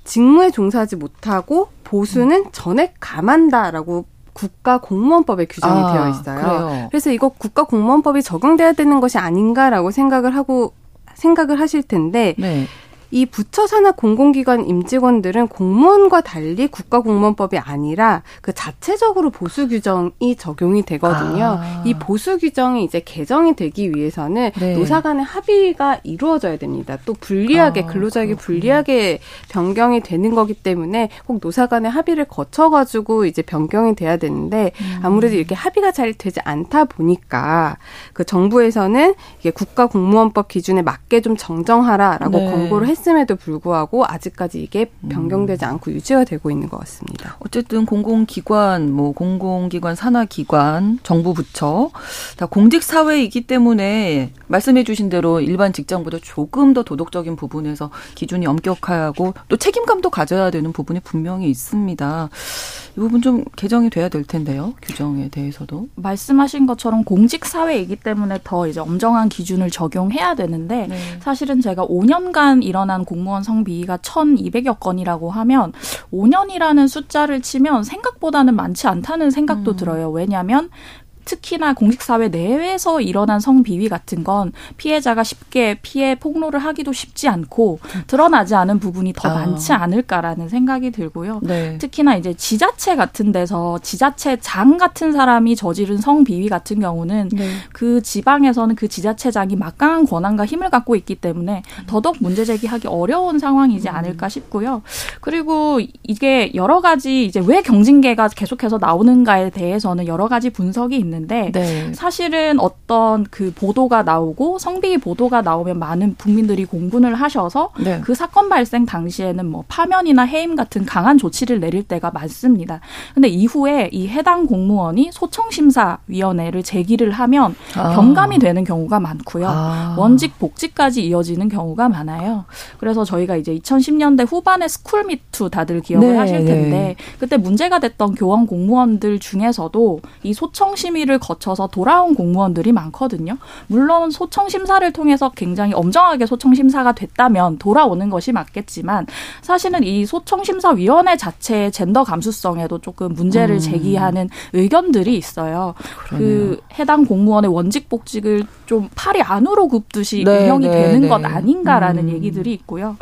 직무에 종사하지 못하고 보수는 전액 감한다라고 국가 공무원법에 규정이 아, 되어 있어요. 그래요. 그래서 이거 국가 공무원법이 적용돼야 되는 것이 아닌가라고 생각을 하고 생각을 하실 텐데 네. 이 부처 산하 공공기관 임직원들은 공무원과 달리 국가공무원법이 아니라 그 자체적으로 보수 규정이 적용이 되거든요. 아. 이 보수 규정이 이제 개정이 되기 위해서는 네. 노사 간의 합의가 이루어져야 됩니다. 또 불리하게 아, 근로자에게 그렇군요. 불리하게 변경이 되는 거기 때문에 꼭 노사 간의 합의를 거쳐 가지고 이제 변경이 돼야 되는데 음. 아무래도 이렇게 합의가 잘 되지 않다 보니까 그 정부에서는 이게 국가공무원법 기준에 맞게 좀 정정하라라고 네. 권고를 했 했음에도 불구하고 아직까지 이게 변경되지 음. 않고 유지가 되고 있는 것 같습니다. 어쨌든 공공기관, 뭐 공공기관 산하기관, 정부 부처 다 공직 사회이기 때문에 말씀해 주신 대로 일반 직장보다 조금 더 도덕적인 부분에서 기준이 엄격하고 또 책임감도 가져야 되는 부분이 분명히 있습니다. 이 부분 좀 개정이 돼야 될 텐데요. 규정에 대해서도. 말씀하신 것처럼 공직 사회이기 때문에 더 이제 엄정한 기준을 적용해야 되는데 네. 사실은 제가 5년간 일어난 공무원 성비위가 1,200여 건이라고 하면 5년이라는 숫자를 치면 생각보다는 많지 않다는 생각도 음. 들어요. 왜냐하면 특히나 공식사회 내외에서 일어난 성비위 같은 건 피해자가 쉽게 피해 폭로를 하기도 쉽지 않고 드러나지 않은 부분이 더 아. 많지 않을까라는 생각이 들고요. 네. 특히나 이제 지자체 같은 데서 지자체장 같은 사람이 저지른 성비위 같은 경우는 네. 그 지방에서는 그 지자체장이 막강한 권한과 힘을 갖고 있기 때문에 더더욱 문제 제기하기 어려운 상황이지 음. 않을까 싶고요. 그리고 이게 여러 가지 이제 왜 경징계가 계속해서 나오는가에 대해서는 여러 가지 분석이 있는 있는데 네. 사실은 어떤 그 보도가 나오고 성비 보도가 나오면 많은 국민들이 공분을 하셔서 네. 그 사건 발생 당시에는 뭐 파면이나 해임 같은 강한 조치를 내릴 때가 많습니다. 근데 이후에 이 해당 공무원이 소청 심사 위원회를 제기를 하면 아. 경감이 되는 경우가 많고요. 아. 원직 복직까지 이어지는 경우가 많아요. 그래서 저희가 이제 2010년대 후반에 스쿨미투 다들 기억을 네, 하실 텐데 네. 그때 문제가 됐던 교원 공무원들 중에서도 이 소청 심의 를 거쳐서 돌아온 공무원들이 많거든요. 물론 소청 심사를 통해서 굉장히 엄정하게 소청 심사가 됐다면 돌아오는 것이 맞겠지만 사실은 이 소청 심사 위원회 자체의 젠더 감수성에도 조금 문제를 음. 제기하는 의견들이 있어요. 그 그러네요. 그 해당 공무원의 원직 복직을 좀 팔이 안으로 굽듯이 네, 운영이 네, 되는 네. 것 아닌가라는 음. 얘기들이 있고요.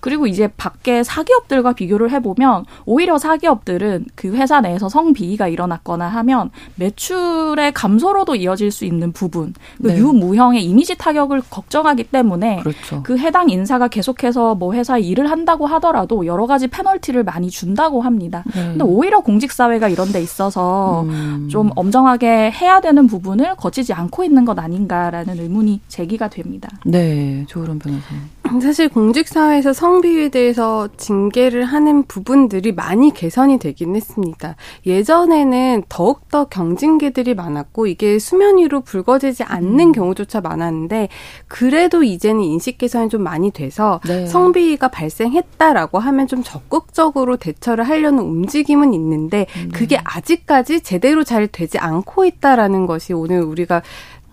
그리고 이제 밖에 사기업들과 비교를 해보면 오히려 사기업들은 그 회사 내에서 성비위가 일어났거나 하면 매출 의 감소로도 이어질 수 있는 부분, 그 네. 유무형의 이미지 타격을 걱정하기 때문에 그렇죠. 그 해당 인사가 계속해서 뭐 회사에 일을 한다고 하더라도 여러 가지 페널티를 많이 준다고 합니다. 네. 근데 오히려 공직사회가 이런 데 있어서 음. 좀 엄정하게 해야 되는 부분을 거치지 않고 있는 것 아닌가라는 의문이 제기가 됩니다. 네, 조으론 변호사님. 사실 공직사회에서 성비위에 대해서 징계를 하는 부분들이 많이 개선이 되긴 했습니다. 예전에는 더욱더 경징계들이 많았고 이게 수면 위로 불거지지 않는 음. 경우조차 많았는데 그래도 이제는 인식 개선이 좀 많이 돼서 네. 성비위가 발생했다라고 하면 좀 적극적으로 대처를 하려는 움직임은 있는데 음. 그게 아직까지 제대로 잘 되지 않고 있다라는 것이 오늘 우리가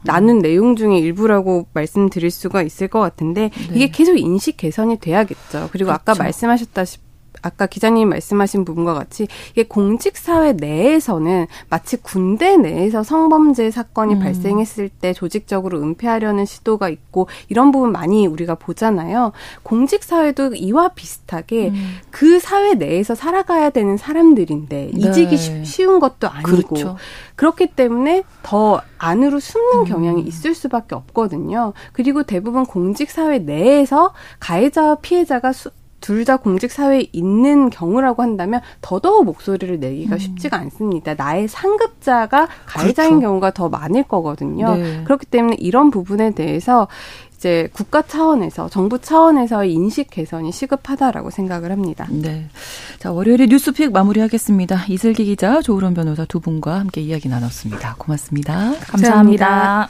나눈 내용 중에 일부라고 말씀드릴 수가 있을 것 같은데 네. 이게 계속 인식 개선이 돼야겠죠. 그리고 그렇죠. 아까 말씀하셨다시피 아까 기자님 말씀하신 부분과 같이 이게 공직 사회 내에서는 마치 군대 내에서 성범죄 사건이 음. 발생했을 때 조직적으로 은폐하려는 시도가 있고 이런 부분 많이 우리가 보잖아요. 공직 사회도 이와 비슷하게 음. 그 사회 내에서 살아가야 되는 사람들인데 네. 이직이 쉬운 것도 아니고 그렇죠. 그렇기 때문에 더 안으로 숨는 음. 경향이 있을 수밖에 없거든요. 그리고 대부분 공직 사회 내에서 가해자와 피해자가 수, 둘 다 공직 사회에 있는 경우라고 한다면 더더욱 목소리를 내기가 음. 쉽지가 않습니다. 나의 상급자가 가해자인 그렇죠. 경우가 더 많을 거거든요. 네. 그렇기 때문에 이런 부분에 대해서 이제 국가 차원에서 정부 차원에서의 인식 개선이 시급하다라고 생각을 합니다. 네. 자, 월요일에 뉴스픽 마무리하겠습니다. 이슬기 기자, 조으론 변호사 두 분과 함께 이야기 나눴습니다. 고맙습니다. 감사합니다.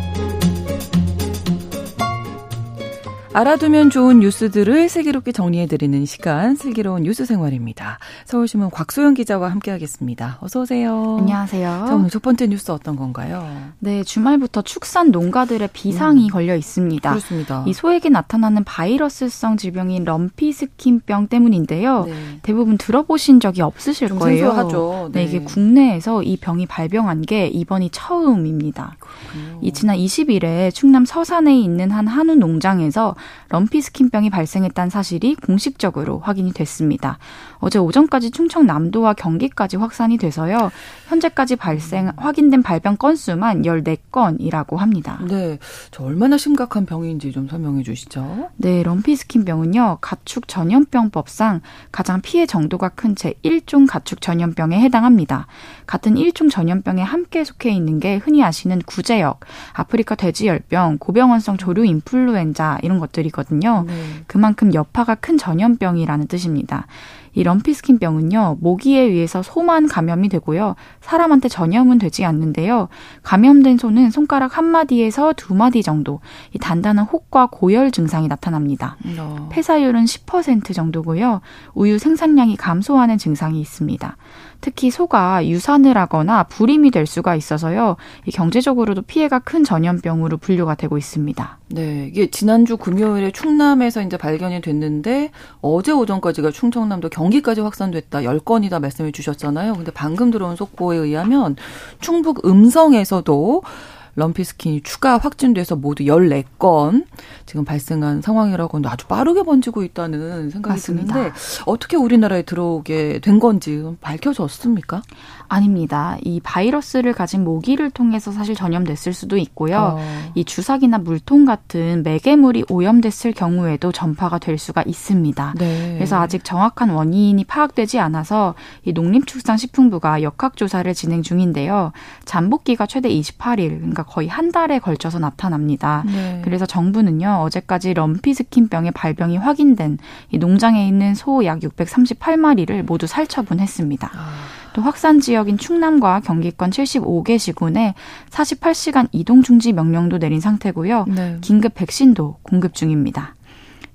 알아두면 좋은 뉴스들을 슬기롭게 정리해드리는 시간 슬기로운 뉴스 생활입니다. 서울신문 곽소영 기자와 함께하겠습니다. 어서 오세요. 안녕하세요. 자, 오늘 첫 번째 뉴스 어떤 건가요? 네, 주말부터 축산 농가들의 비상이 음, 걸려 있습니다. 그렇습니다. 이 소에게 나타나는 바이러스성 질병인 럼피스킨병 때문인데요. 네. 대부분 들어보신 적이 없으실 거예요. 생소하죠. 네. 네. 이게 국내에서 이 병이 발병한 게 이번이 처음입니다. 그렇군요. 이 지난 20일에 충남 서산에 있는 한 한우 농장에서 럼피 스킨병이 발생했다는 사실이 공식적으로 확인이 됐습니다. 어제 오전까지 충청 남도와 경기까지 확산이 돼서요. 현재까지 발생 확인된 발병 건수만 14건이라고 합니다. 네. 저 얼마나 심각한 병인지 좀 설명해 주시죠. 네, 럼피 스킨병은요. 가축 전염병법상 가장 피해 정도가 큰 제 1종 가축 전염병에 해당합니다. 같은 1종 전염병에 함께 속해 있는 게 흔히 아시는 구제역, 아프리카 돼지열병, 고병원성 조류 인플루엔자 이런 것 들이거든요. 네. 그만큼 여파가 큰 전염병이라는 뜻입니다. 이 럼피스킨병은요, 모기에 의해서 소만 감염이 되고요, 사람한테 전염은 되지 않는데요. 감염된 소는 손가락 한 마디에서 두 마디 정도, 이 단단한 혹과 고열 증상이 나타납니다. 어. 폐사율은 10% 정도고요, 우유 생산량이 감소하는 증상이 있습니다. 특히 소가 유산을 하거나 불임이 될 수가 있어서요. 경제적으로도 피해가 큰 전염병으로 분류가 되고 있습니다. 네, 이게 지난주 금요일에 충남에서 이제 발견이 됐는데 어제 오전까지가 충청남도 경 기까지 확산됐다. 10건이다 말씀해 주셨잖아요. 근데 방금 들어온 속보에 의하면 충북 음성에서도 럼피스킨이 추가 확진돼서 모두 14건 지금 발생한 상황이라고 하는데 아주 빠르게 번지고 있다는 생각이 맞습니다. 드는데 어떻게 우리나라에 들어오게 된 건지 밝혀졌습니까? 아닙니다. 이 바이러스를 가진 모기를 통해서 사실 전염됐을 수도 있고요. 어. 이 주사기나 물통 같은 매개물이 오염됐을 경우에도 전파가 될 수가 있습니다. 네. 그래서 아직 정확한 원인이 파악되지 않아서 이 농림축산식품부가 역학조사를 진행 중인데요. 잠복기가 최대 28일, 그러니까 거의 한 달에 걸쳐서 나타납니다. 네. 그래서 정부는요, 어제까지 럼피스킨병의 발병이 확인된 이 농장에 있는 소 약 638마리를 모두 살처분했습니다. 아. 또 확산 지역인 충남과 경기권 75개 시군에 48시간 이동 중지 명령도 내린 상태고요. 네. 긴급 백신도 공급 중입니다.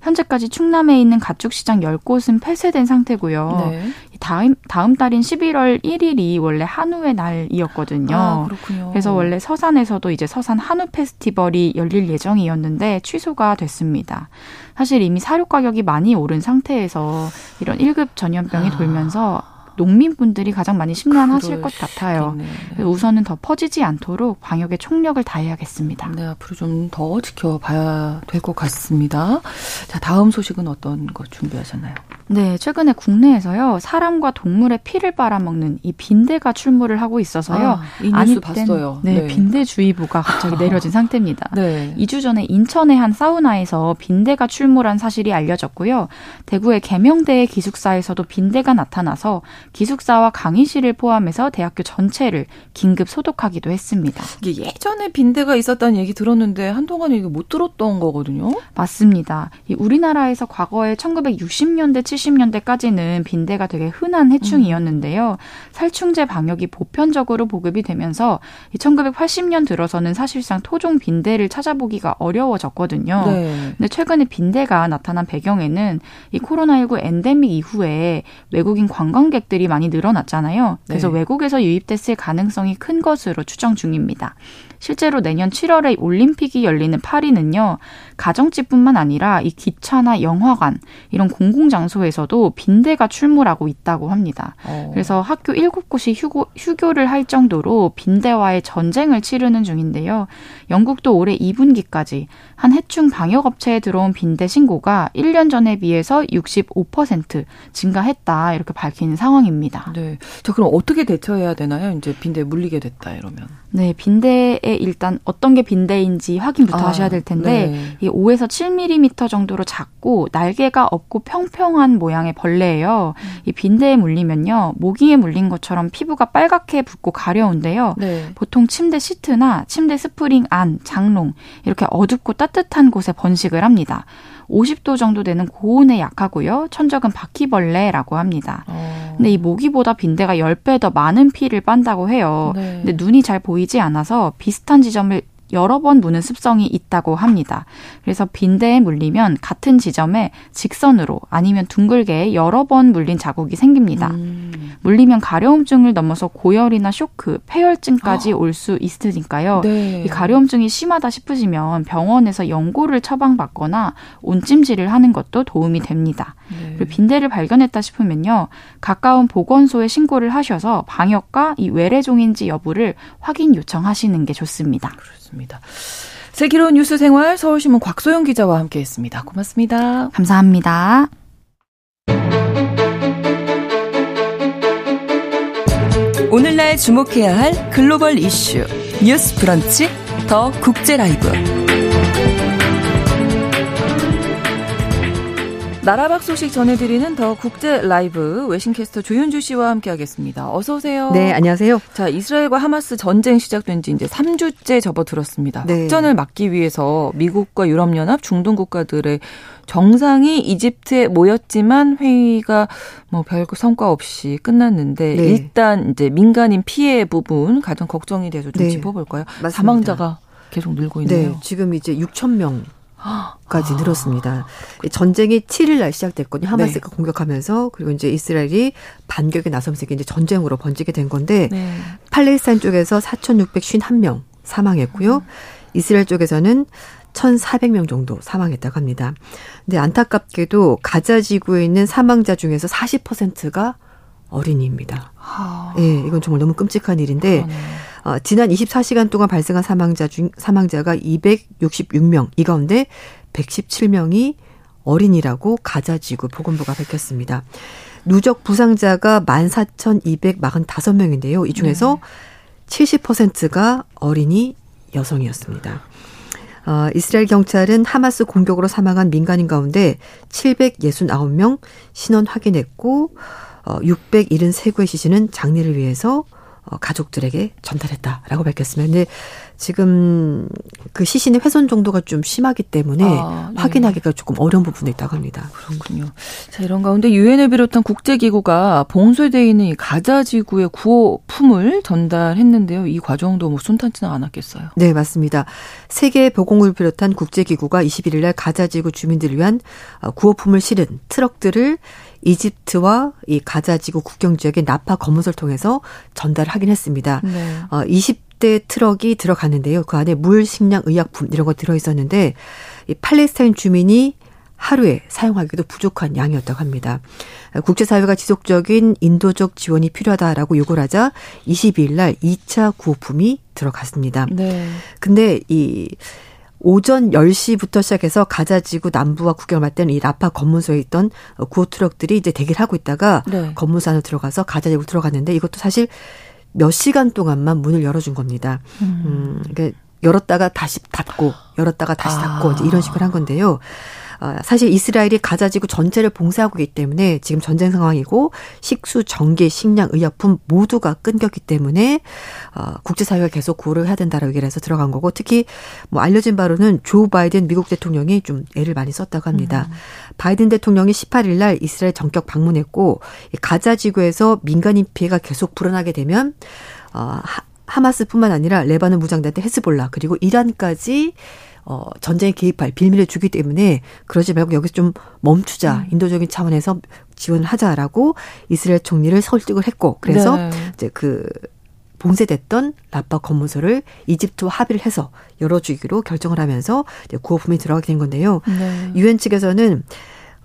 현재까지 충남에 있는 가축시장 10곳은 폐쇄된 상태고요. 네. 다음, 다음 달인 11월 1일이 원래 한우의 날이었거든요. 아, 그렇군요. 그래서 원래 서산에서도 이제 서산 한우 페스티벌이 열릴 예정이었는데 취소가 됐습니다. 사실 이미 사료 가격이 많이 오른 상태에서 이런 1급 전염병이 아. 돌면서 농민분들이 가장 많이 심란하실 것 같아요. 네. 우선은 더 퍼지지 않도록 방역에 총력을 다해야겠습니다. 네, 앞으로 좀 더 지켜봐야 될 것 같습니다. 자, 다음 소식은 어떤 것 준비하셨나요? 네, 최근에 국내에서요 사람과 동물의 피를 빨아먹는 이 빈대가 출몰을 하고 있어서요. 아, 이 뉴스 봤어요. 네, 네, 빈대주의보가 갑자기 내려진 상태입니다. 네. 2주 전에 인천의 한 사우나에서 빈대가 출몰한 사실이 알려졌고요. 대구의 계명대 기숙사에서도 빈대가 나타나서 기숙사와 강의실을 포함해서 대학교 전체를 긴급 소독하기도 했습니다. 이게 예전에 빈대가 있었다는 얘기 들었는데 한동안 이게 못 들었던 거거든요. 맞습니다. 이 우리나라에서 과거에 1960년대 70 년대까지는 빈대가 되게 흔한 해충이었는데요. 살충제 방역이 보편적으로 보급이 되면서 1980년 들어서는 사실상 토종 빈대를 찾아보기가 어려워졌거든요. 네. 근데 최근에 빈대가 나타난 배경에는 이 코로나19 엔데믹 이후에 외국인 관광객들이 많이 늘어났잖아요. 그래서 네. 외국에서 유입됐을 가능성이 큰 것으로 추정 중입니다. 실제로 내년 7월에 올림픽이 열리는 파리는요, 가정집뿐만 아니라 이 기차나 영화관, 이런 공공장소에서도 빈대가 출몰하고 있다고 합니다. 어. 그래서 학교 7곳이 휴고, 휴교를 할 정도로 빈대와의 전쟁을 치르는 중인데요. 영국도 올해 2분기까지 한 해충 방역업체에 들어온 빈대 신고가 1년 전에 비해서 65% 증가했다, 이렇게 밝히는 상황입니다. 네. 자, 그럼 어떻게 대처해야 되나요? 이제 빈대 물리게 됐다, 이러면. 네, 빈대에 일단 어떤 게 빈대인지 확인부터 아, 하셔야 될 텐데 네. 이 5에서 7mm 정도로 작고 날개가 없고 평평한 모양의 벌레예요. 음. 이 빈대에 물리면요, 모기에 물린 것처럼 피부가 빨갛게 붓고 가려운데요. 네. 보통 침대 시트나 침대 스프링 안, 장롱 이렇게 어둡고 따뜻한 곳에 번식을 합니다. 50도 정도 되는 고온에 약하고요. 천적은 바퀴벌레라고 합니다. 어. 근데 이 모기보다 빈대가 10배 더 많은 피를 빤다고 해요. 네. 근데 눈이 잘 보이지 않아서 비슷한 지점을 여러 번 무는 습성이 있다고 합니다. 그래서 빈대에 물리면 같은 지점에 직선으로 아니면 둥글게 여러 번 물린 자국이 생깁니다. 음. 물리면 가려움증을 넘어서 고열이나 쇼크, 폐혈증까지 어. 올수 있으니까요. 네. 이 가려움증이 심하다 싶으시면 병원에서 연고를 처방받거나 온찜질을 하는 것도 도움이 됩니다. 네. 그리고 빈대를 발견했다 싶으면요. 가까운 보건소에 신고를 하셔서 방역과 이 외래종인지 여부를 확인 요청하시는 게 좋습니다. 그렇습니다. 슬기로운 뉴스 생활 서울신문 곽소영 기자와 함께했습니다. 고맙습니다. 감사합니다. 오늘날 주목해야 할 글로벌 이슈 뉴스 브런치 더 국제 라이브. 나라박 소식 전해드리는 더 국제 라이브 외신캐스터 조윤주 씨와 함께하겠습니다. 어서 오세요. 네, 안녕하세요. 자, 이스라엘과 하마스 전쟁 시작된 지 이제 3주째 접어들었습니다. 네. 확전을 막기 위해서 미국과 유럽연합, 중동 국가들의 정상이 이집트에 모였지만 회의가 뭐 별 성과 없이 끝났는데 네. 일단 이제 민간인 피해 부분 가장 걱정이 돼서 좀 네. 짚어볼까요? 맞습니다. 사망자가 계속 늘고 있네요. 네, 지금 이제 6천 명 까지 아. 늘었습니다. 전쟁이 7일 날 시작됐거든요. 하마스가 네. 공격하면서 그리고 이제 이스라엘이 반격에 나서면서 이제 전쟁으로 번지게 된 건데 네. 팔레스타인 쪽에서 4,651명 사망했고요. 음. 이스라엘 쪽에서는 1,400명 정도 사망했다고 합니다. 근데 안타깝게도 가자 지구에 있는 사망자 중에서 40%가 어린이입니다. 아. 예, 네, 이건 정말 너무 끔찍한 일인데 그러네. 어, 지난 24시간 동안 발생한 사망자 중 사망자가 266명. 이 가운데 117명이 어린이라고 가자지구 보건부가 밝혔습니다. 누적 부상자가 14,245명인데요. 이 중에서 네. 70%가 어린이 여성이었습니다. 어, 이스라엘 경찰은 하마스 공격으로 사망한 민간인 가운데 769명 신원 확인했고 어, 673구의 시신은 장례를 위해서 어, 가족들에게 전달했다라고 밝혔습니다. 근데 지금 그 시신의 훼손 정도가 좀 심하기 때문에 아, 네. 확인하기가 조금 어려운 부분이 있다고 합니다. 그렇군요. 자, 이런 가운데 유엔을 비롯한 국제기구가 봉쇄되어 있는 이 가자 지구의 구호품을 전달했는데요. 이 과정도 뭐 순탄치는 않았겠어요. 네, 맞습니다. 세계 보건을 비롯한 국제기구가 21일 날 가자 지구 주민들을 위한 어, 구호품을 실은 트럭들을 이집트와 이 가자 지구 국경 지역의 라파 검문소를 통해서 전달하긴 했습니다. 네. 어, 20대 트럭이 들어갔는데요. 그 안에 물, 식량, 의약품 이런 거 들어 있었는데 이 팔레스타인 주민이 하루에 사용하기도 부족한 양이었다고 합니다. 국제사회가 지속적인 인도적 지원이 필요하다라고 요구를 하자 22일 날 2차 구호품이 들어갔습니다. 네. 근데 이 오전 10시부터 시작해서 가자지구 남부와 국경을 맞대는 이 라파 검문소에 있던 구호 트럭들이 이제 대기를 하고 있다가 네. 검문소 안으로 들어가서 가자지구 들어갔는데 이것도 사실 몇 시간 동안만 문을 열어준 겁니다. 음, 음 그러니까 열었다가 다시 닫고 열었다가 다시 닫고 아. 이제 이런 식으로 한 건데요. 어, 사실 이스라엘이 가자지구 전체를 봉쇄하고 있기 때문에 지금 전쟁 상황이고 식수, 전기, 식량, 의약품 모두가 끊겼기 때문에 어, 국제사회가 계속 구호를 해야 된다라고 얘기를 해서 들어간 거고 특히 뭐 알려진 바로는 조 바이든 미국 대통령이 좀 애를 많이 썼다고 합니다. 음. 바이든 대통령이 18일 날 이스라엘 전격 방문했고 가자지구에서 민간인 피해가 계속 불어나게 되면 어, 하마스뿐만 아니라 레바논 무장단체 헤스볼라 그리고 이란까지 어, 전쟁에 개입할 빌미를 주기 때문에 그러지 말고 여기서 좀 멈추자. 음. 인도적인 차원에서 지원을 하자라고 이스라엘 총리를 설득을 했고 그래서 네. 이제 그 봉쇄됐던 라파 검문소를 이집트와 합의를 해서 열어주기로 결정을 하면서 이제 구호품이 들어가게 된 건데요. 네. 유엔 네. 측에서는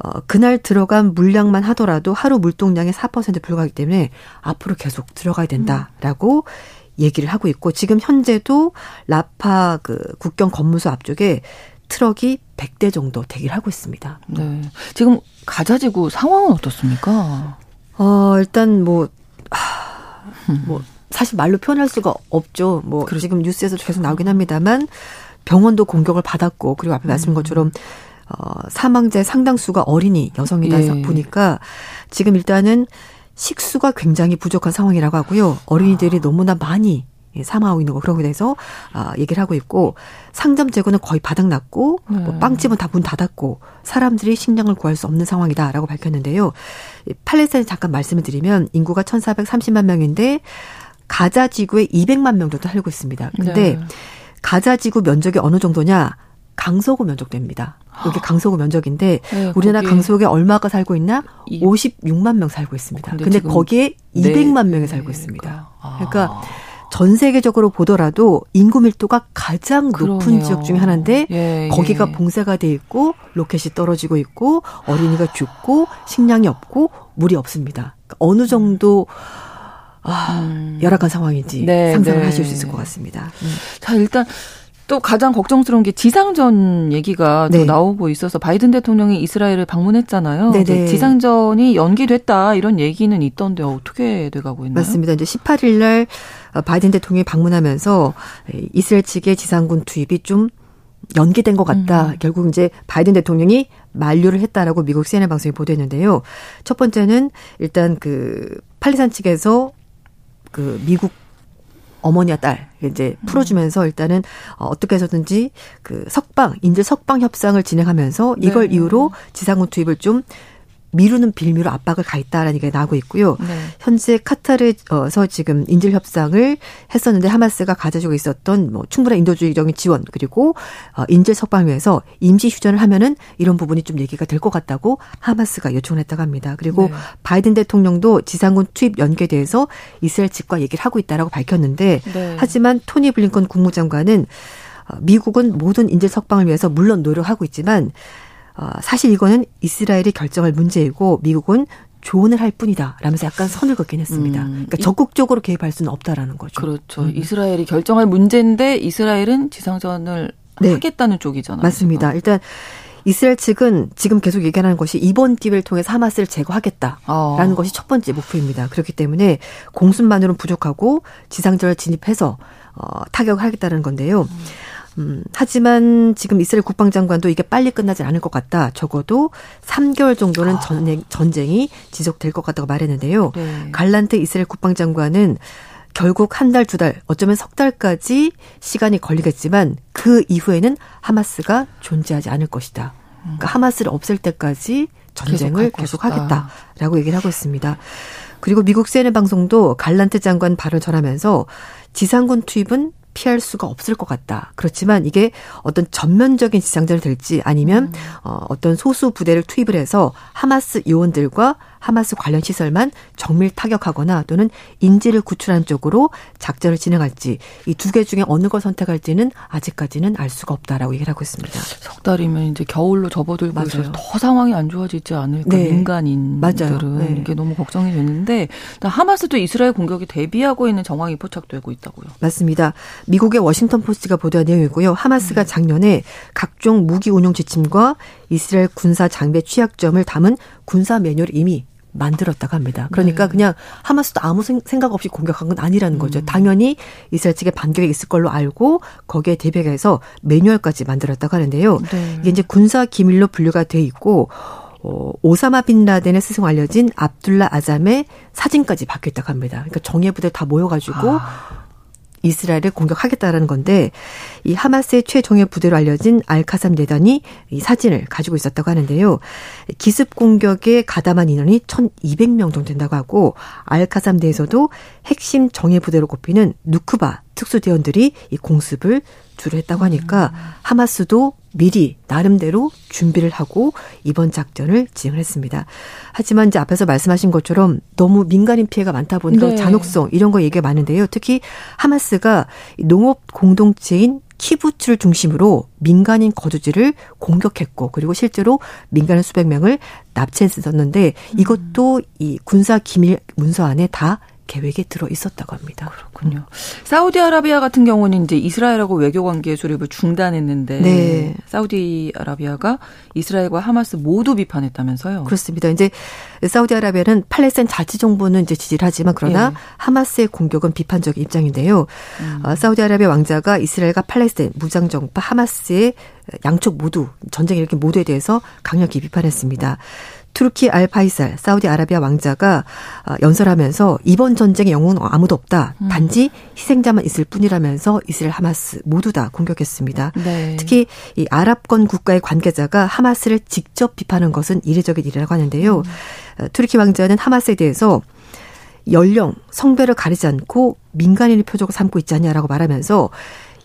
어, 그날 들어간 물량만 하더라도 하루 물동량의 4% 불과하기 때문에 앞으로 계속 들어가야 된다라고 음. 얘기를 하고 있고 지금 현재도 라파 그 국경 검문소 앞쪽에 트럭이 100대 정도 대기를 하고 있습니다. 네. 지금 가자 지구 상황은 어떻습니까? 어, 일단 뭐, 하, 뭐, 사실 말로 표현할 수가 없죠. 뭐, 그렇죠. 지금 뉴스에서 계속 나오긴 합니다만, 병원도 공격을 받았고, 그리고 앞에 말씀한 음. 것처럼, 어, 사망자의 상당수가 어린이 여성이다 해서 예. 보니까, 지금 일단은 식수가 굉장히 부족한 상황이라고 하고요. 어린이들이 아. 너무나 많이 사망하고 있는 거 그런 거에 대해서 아 얘기를 하고 있고 상점 재고는 거의 바닥났고 네. 뭐 빵집은 다 문 닫았고 사람들이 식량을 구할 수 없는 상황이다라고 밝혔는데요. 팔레스타인 잠깐 말씀을 드리면 인구가 1,430만 명인데 가자 지구에 200만 명 정도 살고 있습니다. 근데 네. 가자 지구 면적이 어느 정도냐? 강서구 면적됩니다. 여기 강서구 면적인데 네, 우리나라 강서구에 얼마가 살고 있나? 56만 명 살고 있습니다. 근데, 근데 거기에 200만 네. 명이 살고 있습니다. 아. 그러니까 전 세계적으로 보더라도 인구 밀도가 가장 그러네요. 높은 지역 중에 하나인데 예, 예. 거기가 예. 봉쇄가 돼 있고 로켓이 떨어지고 있고 어린이가 죽고 식량이 없고 물이 없습니다. 그러니까 어느 정도 아, 음. 열악한 상황인지 네, 상상을 네. 하실 수 있을 것 같습니다. 음. 자 일단 또 가장 걱정스러운 게 지상전 얘기가 네. 또 나오고 있어서 바이든 대통령이 이스라엘을 방문했잖아요. 네네. 지상전이 연기됐다 이런 얘기는 있던데 어떻게 돼가고 있나요? 맞습니다. 이제 18일 날 바이든 대통령이 방문하면서 이스라엘 측의 지상군 투입이 좀 연기된 것 같다. 음. 결국 이제 바이든 대통령이 만류를 했다라고 미국 CNN 방송이 보도했는데요. 첫 번째는 일단 그 팔리산 측에서 그 미국 어머니와 딸 이제 풀어주면서 일단은 어, 어떻게 해서든지 그 석방 인질 석방 협상을 진행하면서 이걸 네. 이유로 지상군 투입을 좀 미루는 빌미로 압박을 가했다라는 얘기가 나오고 있고요. 네. 현재 카타르에서 지금 인질 협상을 했었는데 하마스가 가져주고 있었던 뭐 충분한 인도주의적인 지원 그리고 어, 인질 석방을 위해서 임시 휴전을 하면은 이런 부분이 좀 얘기가 될 것 같다고 하마스가 요청을 했다고 합니다. 그리고 네. 바이든 대통령도 지상군 투입 연계에 대해서 이스라엘 측과 얘기를 하고 있다라고 밝혔는데 네. 하지만 토니 블링컨 국무장관은 어, 미국은 모든 인질 석방을 위해서 물론 노력하고 있지만 어, 사실 이거는 이스라엘이 결정할 문제이고 미국은 조언을 할 뿐이다. 라면서 약간 선을 긋긴 했습니다. 음. 그러니까 적극적으로 개입할 수는 없다라는 거죠. 그렇죠. 음. 이스라엘이 결정할 문제인데 이스라엘은 지상전을 네. 하겠다는 쪽이잖아요. 맞습니다. 지금. 일단 이스라엘 측은 지금 계속 얘기하는 것이 이번 기회를 통해서 하마스를 제거하겠다라는 어. 것이 첫 번째 목표입니다. 그렇기 때문에 공습만으로는 부족하고 지상전을 진입해서 어, 타격하겠다는 건데요. 음. 음, 하지만 지금 이스라엘 국방장관도 이게 빨리 끝나지 않을 것 같다. 적어도 3개월 정도는 아. 전쟁, 전쟁이 지속될 것 같다고 말했는데요. 네. 갈란트 이스라엘 국방장관은 결국 한 달, 두 달, 어쩌면 석 달까지 시간이 걸리겠지만 그 이후에는 하마스가 존재하지 않을 것이다. 그러니까 하마스를 없앨 때까지 전쟁을 계속 하겠다라고 얘기를 하고 있습니다. 그리고 미국 CNN 방송도 갈란트 장관 발을 전하면서 지상군 투입은 피할 수가 없을 것 같다. 그렇지만 이게 어떤 전면적인 지상전이 될지 아니면 음. 어, 어떤 소수 부대를 투입을 해서 하마스 요원들과 하마스 관련 시설만 정밀 타격하거나 또는 인지를 구출하는 쪽으로 작전을 진행할지 이 두 개 중에 어느 걸 선택할지는 아직까지는 알 수가 없다라고 얘기를 하고 있습니다. 석 달이면 이제 겨울로 접어들고 있어서 더 상황이 안 좋아지지 않을까 네. 민간인들은 네. 이게 너무 걱정이 되는데 하마스도 이스라엘 공격에 대비하고 있는 정황이 포착되고 있다고요. 맞습니다. 미국의 워싱턴 포스트가 보도한 내용이고요. 하마스가 음. 작년에 각종 무기 운용 지침과 이스라엘 군사 장비 취약점을 담은 군사 매뉴얼을 이미 만들었다고 합니다. 그러니까 네. 그냥 하마스도 아무 생각 없이 공격한 건 아니라는 거죠. 음. 당연히 이스라엘 측에 반격이 있을 걸로 알고 거기에 대비해서 매뉴얼까지 만들었다고 하는데요. 네. 이게 이제 군사 기밀로 분류가 돼 있고 어, 오사마 빈 라덴의 스승 알려진 압둘라 아잠의 사진까지 박혀 있다고 합니다. 그러니까 정예 부대 다 모여가지고 아. 이스라엘을 공격하겠다라는 건데 이 하마스의 최종의 부대로 알려진 알카삼 대단이 이 사진을 가지고 있었다고 하는데요. 기습 공격에 가담한 인원이 1,200명 정도 된다고 하고 알카삼 대에서도 핵심 정예 부대로 꼽히는 누크바 특수대원들이 이 공습을 주로 했다고 하니까 음. 하마스도 미리 나름대로 준비를 하고 이번 작전을 진행했습니다. 하지만 이제 앞에서 말씀하신 것처럼 너무 민간인 피해가 많다 보니까 네. 잔혹성 이런 거 얘기가 많은데요. 특히 하마스가 농업 공동체인 키부츠를 중심으로 민간인 거주지를 공격했고 그리고 실제로 민간인 수백 명을 납치했었는데 이것도 이 군사 기밀 문서 안에 다 계획에 들어 있었다고 합니다. 그렇군요. 음. 사우디아라비아 같은 경우는 이제 이스라엘하고 외교 관계 조립을 중단했는데 네. 사우디아라비아가 이스라엘과 하마스 모두 비판했다면서요. 그렇습니다. 이제 사우디아라비아는 팔레스타인 자치 정부는 이제 지지를 하지만 그러나 네. 하마스의 공격은 비판적 입장인데요. 음. 어, 사우디아라비아 왕자가 이스라엘과 팔레스타인 무장 정파 하마스의 양쪽 모두 전쟁 일으킨 모두에 대해서 강력히 비판했습니다. 투르키 알 파이살 사우디아라비아 왕자가 어, 연설하면서 이번 전쟁의 영웅은 아무도 없다. 음. 단지 희생자만 있을 뿐이라면서 이스라엘 하마스 모두 다 공격했습니다. 네. 특히 이 아랍권 국가의 관계자가 하마스를 직접 비판한 것은 이례적인 일이라고 하는데요. 음. 투르키 왕자는 하마스에 대해서 연령, 성별을 가리지 않고 민간인의 표적을 삼고 있지 않냐라고 말하면서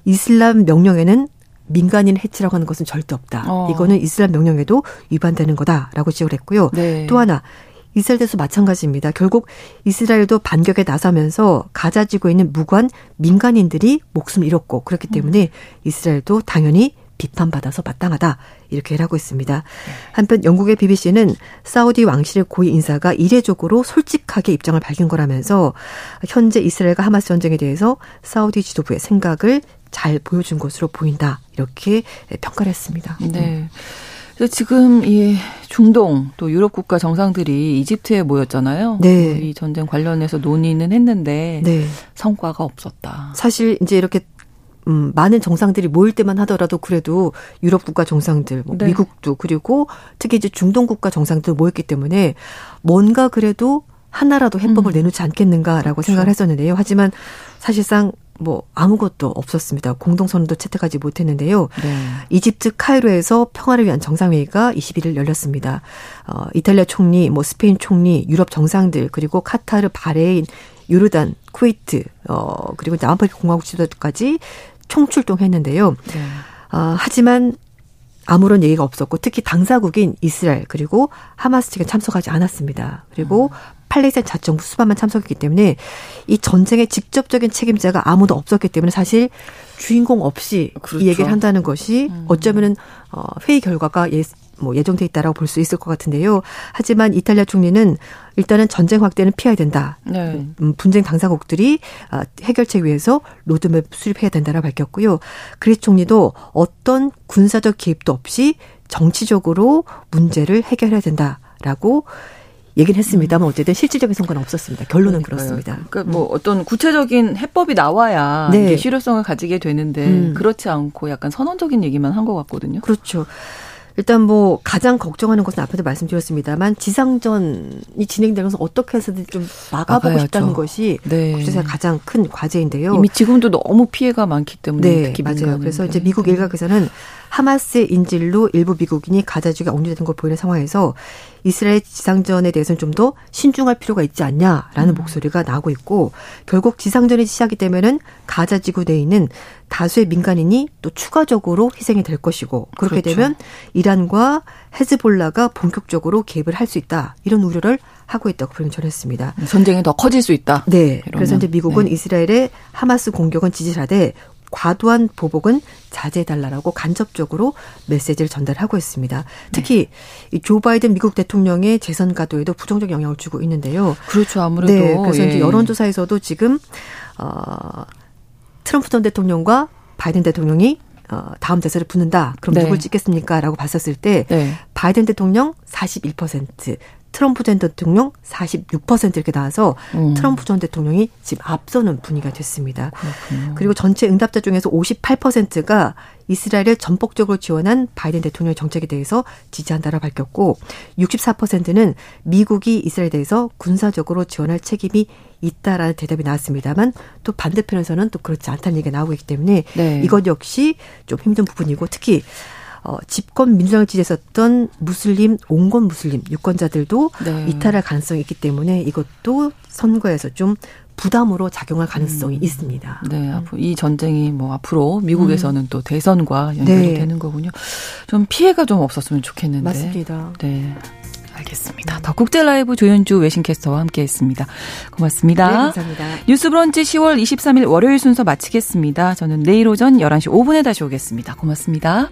이슬람 명령에는 민간인 해치라고 하는 것은 절대 없다. 어. 이거는 이슬람 명령에도 위반되는 거다라고 지적을 했고요. 네. 또 하나 이스라엘에서 마찬가지입니다. 결국 이스라엘도 반격에 나서면서 가자지구 있는 무관 민간인들이 목숨을 잃었고 그렇기 때문에 음. 이스라엘도 당연히 비판받아서 마땅하다 이렇게 하고 있습니다. 한편 영국의 BBC는 사우디 왕실의 고위 인사가 이례적으로 솔직하게 입장을 밝힌 거라면서 현재 이스라엘과 하마스 전쟁에 대해서 사우디 지도부의 생각을 잘 보여준 것으로 보인다. 이렇게 평가를 했습니다. 네. 지금 이 중동 또 유럽 국가 정상들이 이집트에 모였잖아요. 네. 이 전쟁 관련해서 논의는 했는데 네. 성과가 없었다. 사실 이제 이렇게 음, 많은 정상들이 모일 때만 하더라도 그래도 유럽 국가 정상들, 뭐 네. 미국도 그리고 특히 이제 중동 국가 정상들 모였기 때문에 뭔가 그래도 하나라도 해법을 음. 내놓지 않겠는가라고 그렇죠. 생각을 했었는데요. 하지만 사실상 뭐 아무것도 없었습니다. 공동선언도 채택하지 못했는데요. 네. 이집트 카이로에서 평화를 위한 정상회의가 21일 열렸습니다. 어, 이탈리아 총리, 뭐 스페인 총리, 유럽 정상들 그리고 카타르, 바레인, 유르단, 쿠웨이트, 어, 그리고 남아프리카 공화국 지도자까지 총출동했는데요. 네. 어, 하지만 아무런 얘기가 없었고 특히 당사국인 이스라엘 그리고 하마스 측에 참석하지 않았습니다. 그리고 음. 팔레스타인 자정부 수반만 참석했기 때문에 이 전쟁의 직접적인 책임자가 아무도 없었기 때문에 사실 주인공 없이 그렇죠. 이 얘기를 한다는 것이 음. 어쩌면은 어 회의 결과가 예, 뭐 예정돼 있다라고 볼 수 있을 것 같은데요. 하지만 이탈리아 총리는 일단은 전쟁 확대는 피해야 된다. 네. 음, 분쟁 당사국들이 아, 해결책 위해서 로드맵 수립해야 된다라고 밝혔고요. 그리스 총리도 어떤 군사적 개입도 없이 정치적으로 문제를 해결해야 된다라고 얘기는 했습니다만 어쨌든 실질적인 성과는 없었습니다. 결론은 그러니까요. 그렇습니다. 그러니까 뭐 음. 어떤 구체적인 해법이 나와야 네. 이게 실효성을 가지게 되는데 음. 그렇지 않고 약간 선언적인 얘기만 한 것 같거든요. 그렇죠. 일단 뭐 가장 걱정하는 것은 앞에도 말씀드렸습니다만 지상전이 진행되면서 어떻게 해서든 좀 막아보고 막아야죠. 싶다는 것이 네. 국제사의 가장 큰 과제인데요. 이미 지금도 너무 피해가 많기 때문에 네, 특히 맞아요. 그래서 이제 미국 일각에서는 하마스의 인질로 일부 미국인이 가자 지역에 억류되는 걸 보이는 상황에서 이스라엘 지상전에 대해서는 좀 더 신중할 필요가 있지 않냐라는 음. 목소리가 나오고 있고 결국 지상전이 시작이 되면은 가자 지구 내에 있는 다수의 민간인이 또 추가적으로 희생이 될 것이고 그렇게 그렇죠. 되면 이란과 헤즈볼라가 본격적으로 개입을 할 수 있다 이런 우려를 하고 있다고 분명 전했습니다. 전쟁이 더 커질 수 있다. 네. 이러면. 그래서 이제 미국은 네. 이스라엘의 하마스 공격은 지지하되 과도한 보복은 자제해달라고 간접적으로 메시지를 전달하고 있습니다. 특히 네. 조 바이든 미국 대통령의 재선 가도에도 부정적 영향을 주고 있는데요. 그렇죠. 아무래도. 네. 그래서 예. 이제 여론조사에서도 지금, 어, 트럼프 전 대통령과 바이든 대통령이 어, 다음 대선을 붙는다. 그럼 네. 누굴 찍겠습니까? 라고 봤었을 때 네. 바이든 대통령 41%, 트럼프 전 대통령 46% 이렇게 나와서 음. 트럼프 전 대통령이 지금 앞서는 분위기가 됐습니다. 그렇군요. 그리고 전체 응답자 중에서 58%가 이스라엘을 전폭적으로 지원한 바이든 대통령의 정책에 대해서 지지한다라 밝혔고 64%는 미국이 이스라엘에 대해서 군사적으로 지원할 책임이 있다라는 대답이 나왔습니다만 또 반대편에서는 또 그렇지 않다는 얘기가 나오고 있기 때문에 네. 이것 역시 좀 힘든 부분이고 특히 어, 집권 민주당을 지지했었던 무슬림 온건 무슬림 유권자들도 네. 이탈할 가능성이 있기 때문에 이것도 선거에서 좀 부담으로 작용할 가능성이 음. 있습니다. 네, 앞으로 이 전쟁이 뭐 앞으로 미국에서는 음. 또 대선과 연결이 네. 되는 거군요. 좀 피해가 좀 없었으면 좋겠는데. 맞습니다. 네. 알겠습니다. 더 국제 라이브 조현주 외신캐스터와 함께 했습니다. 고맙습니다. 네, 감사합니다. 뉴스 브런치 10월 23일 월요일 순서 마치겠습니다. 저는 내일 오전 11시 5분에 다시 오겠습니다. 고맙습니다.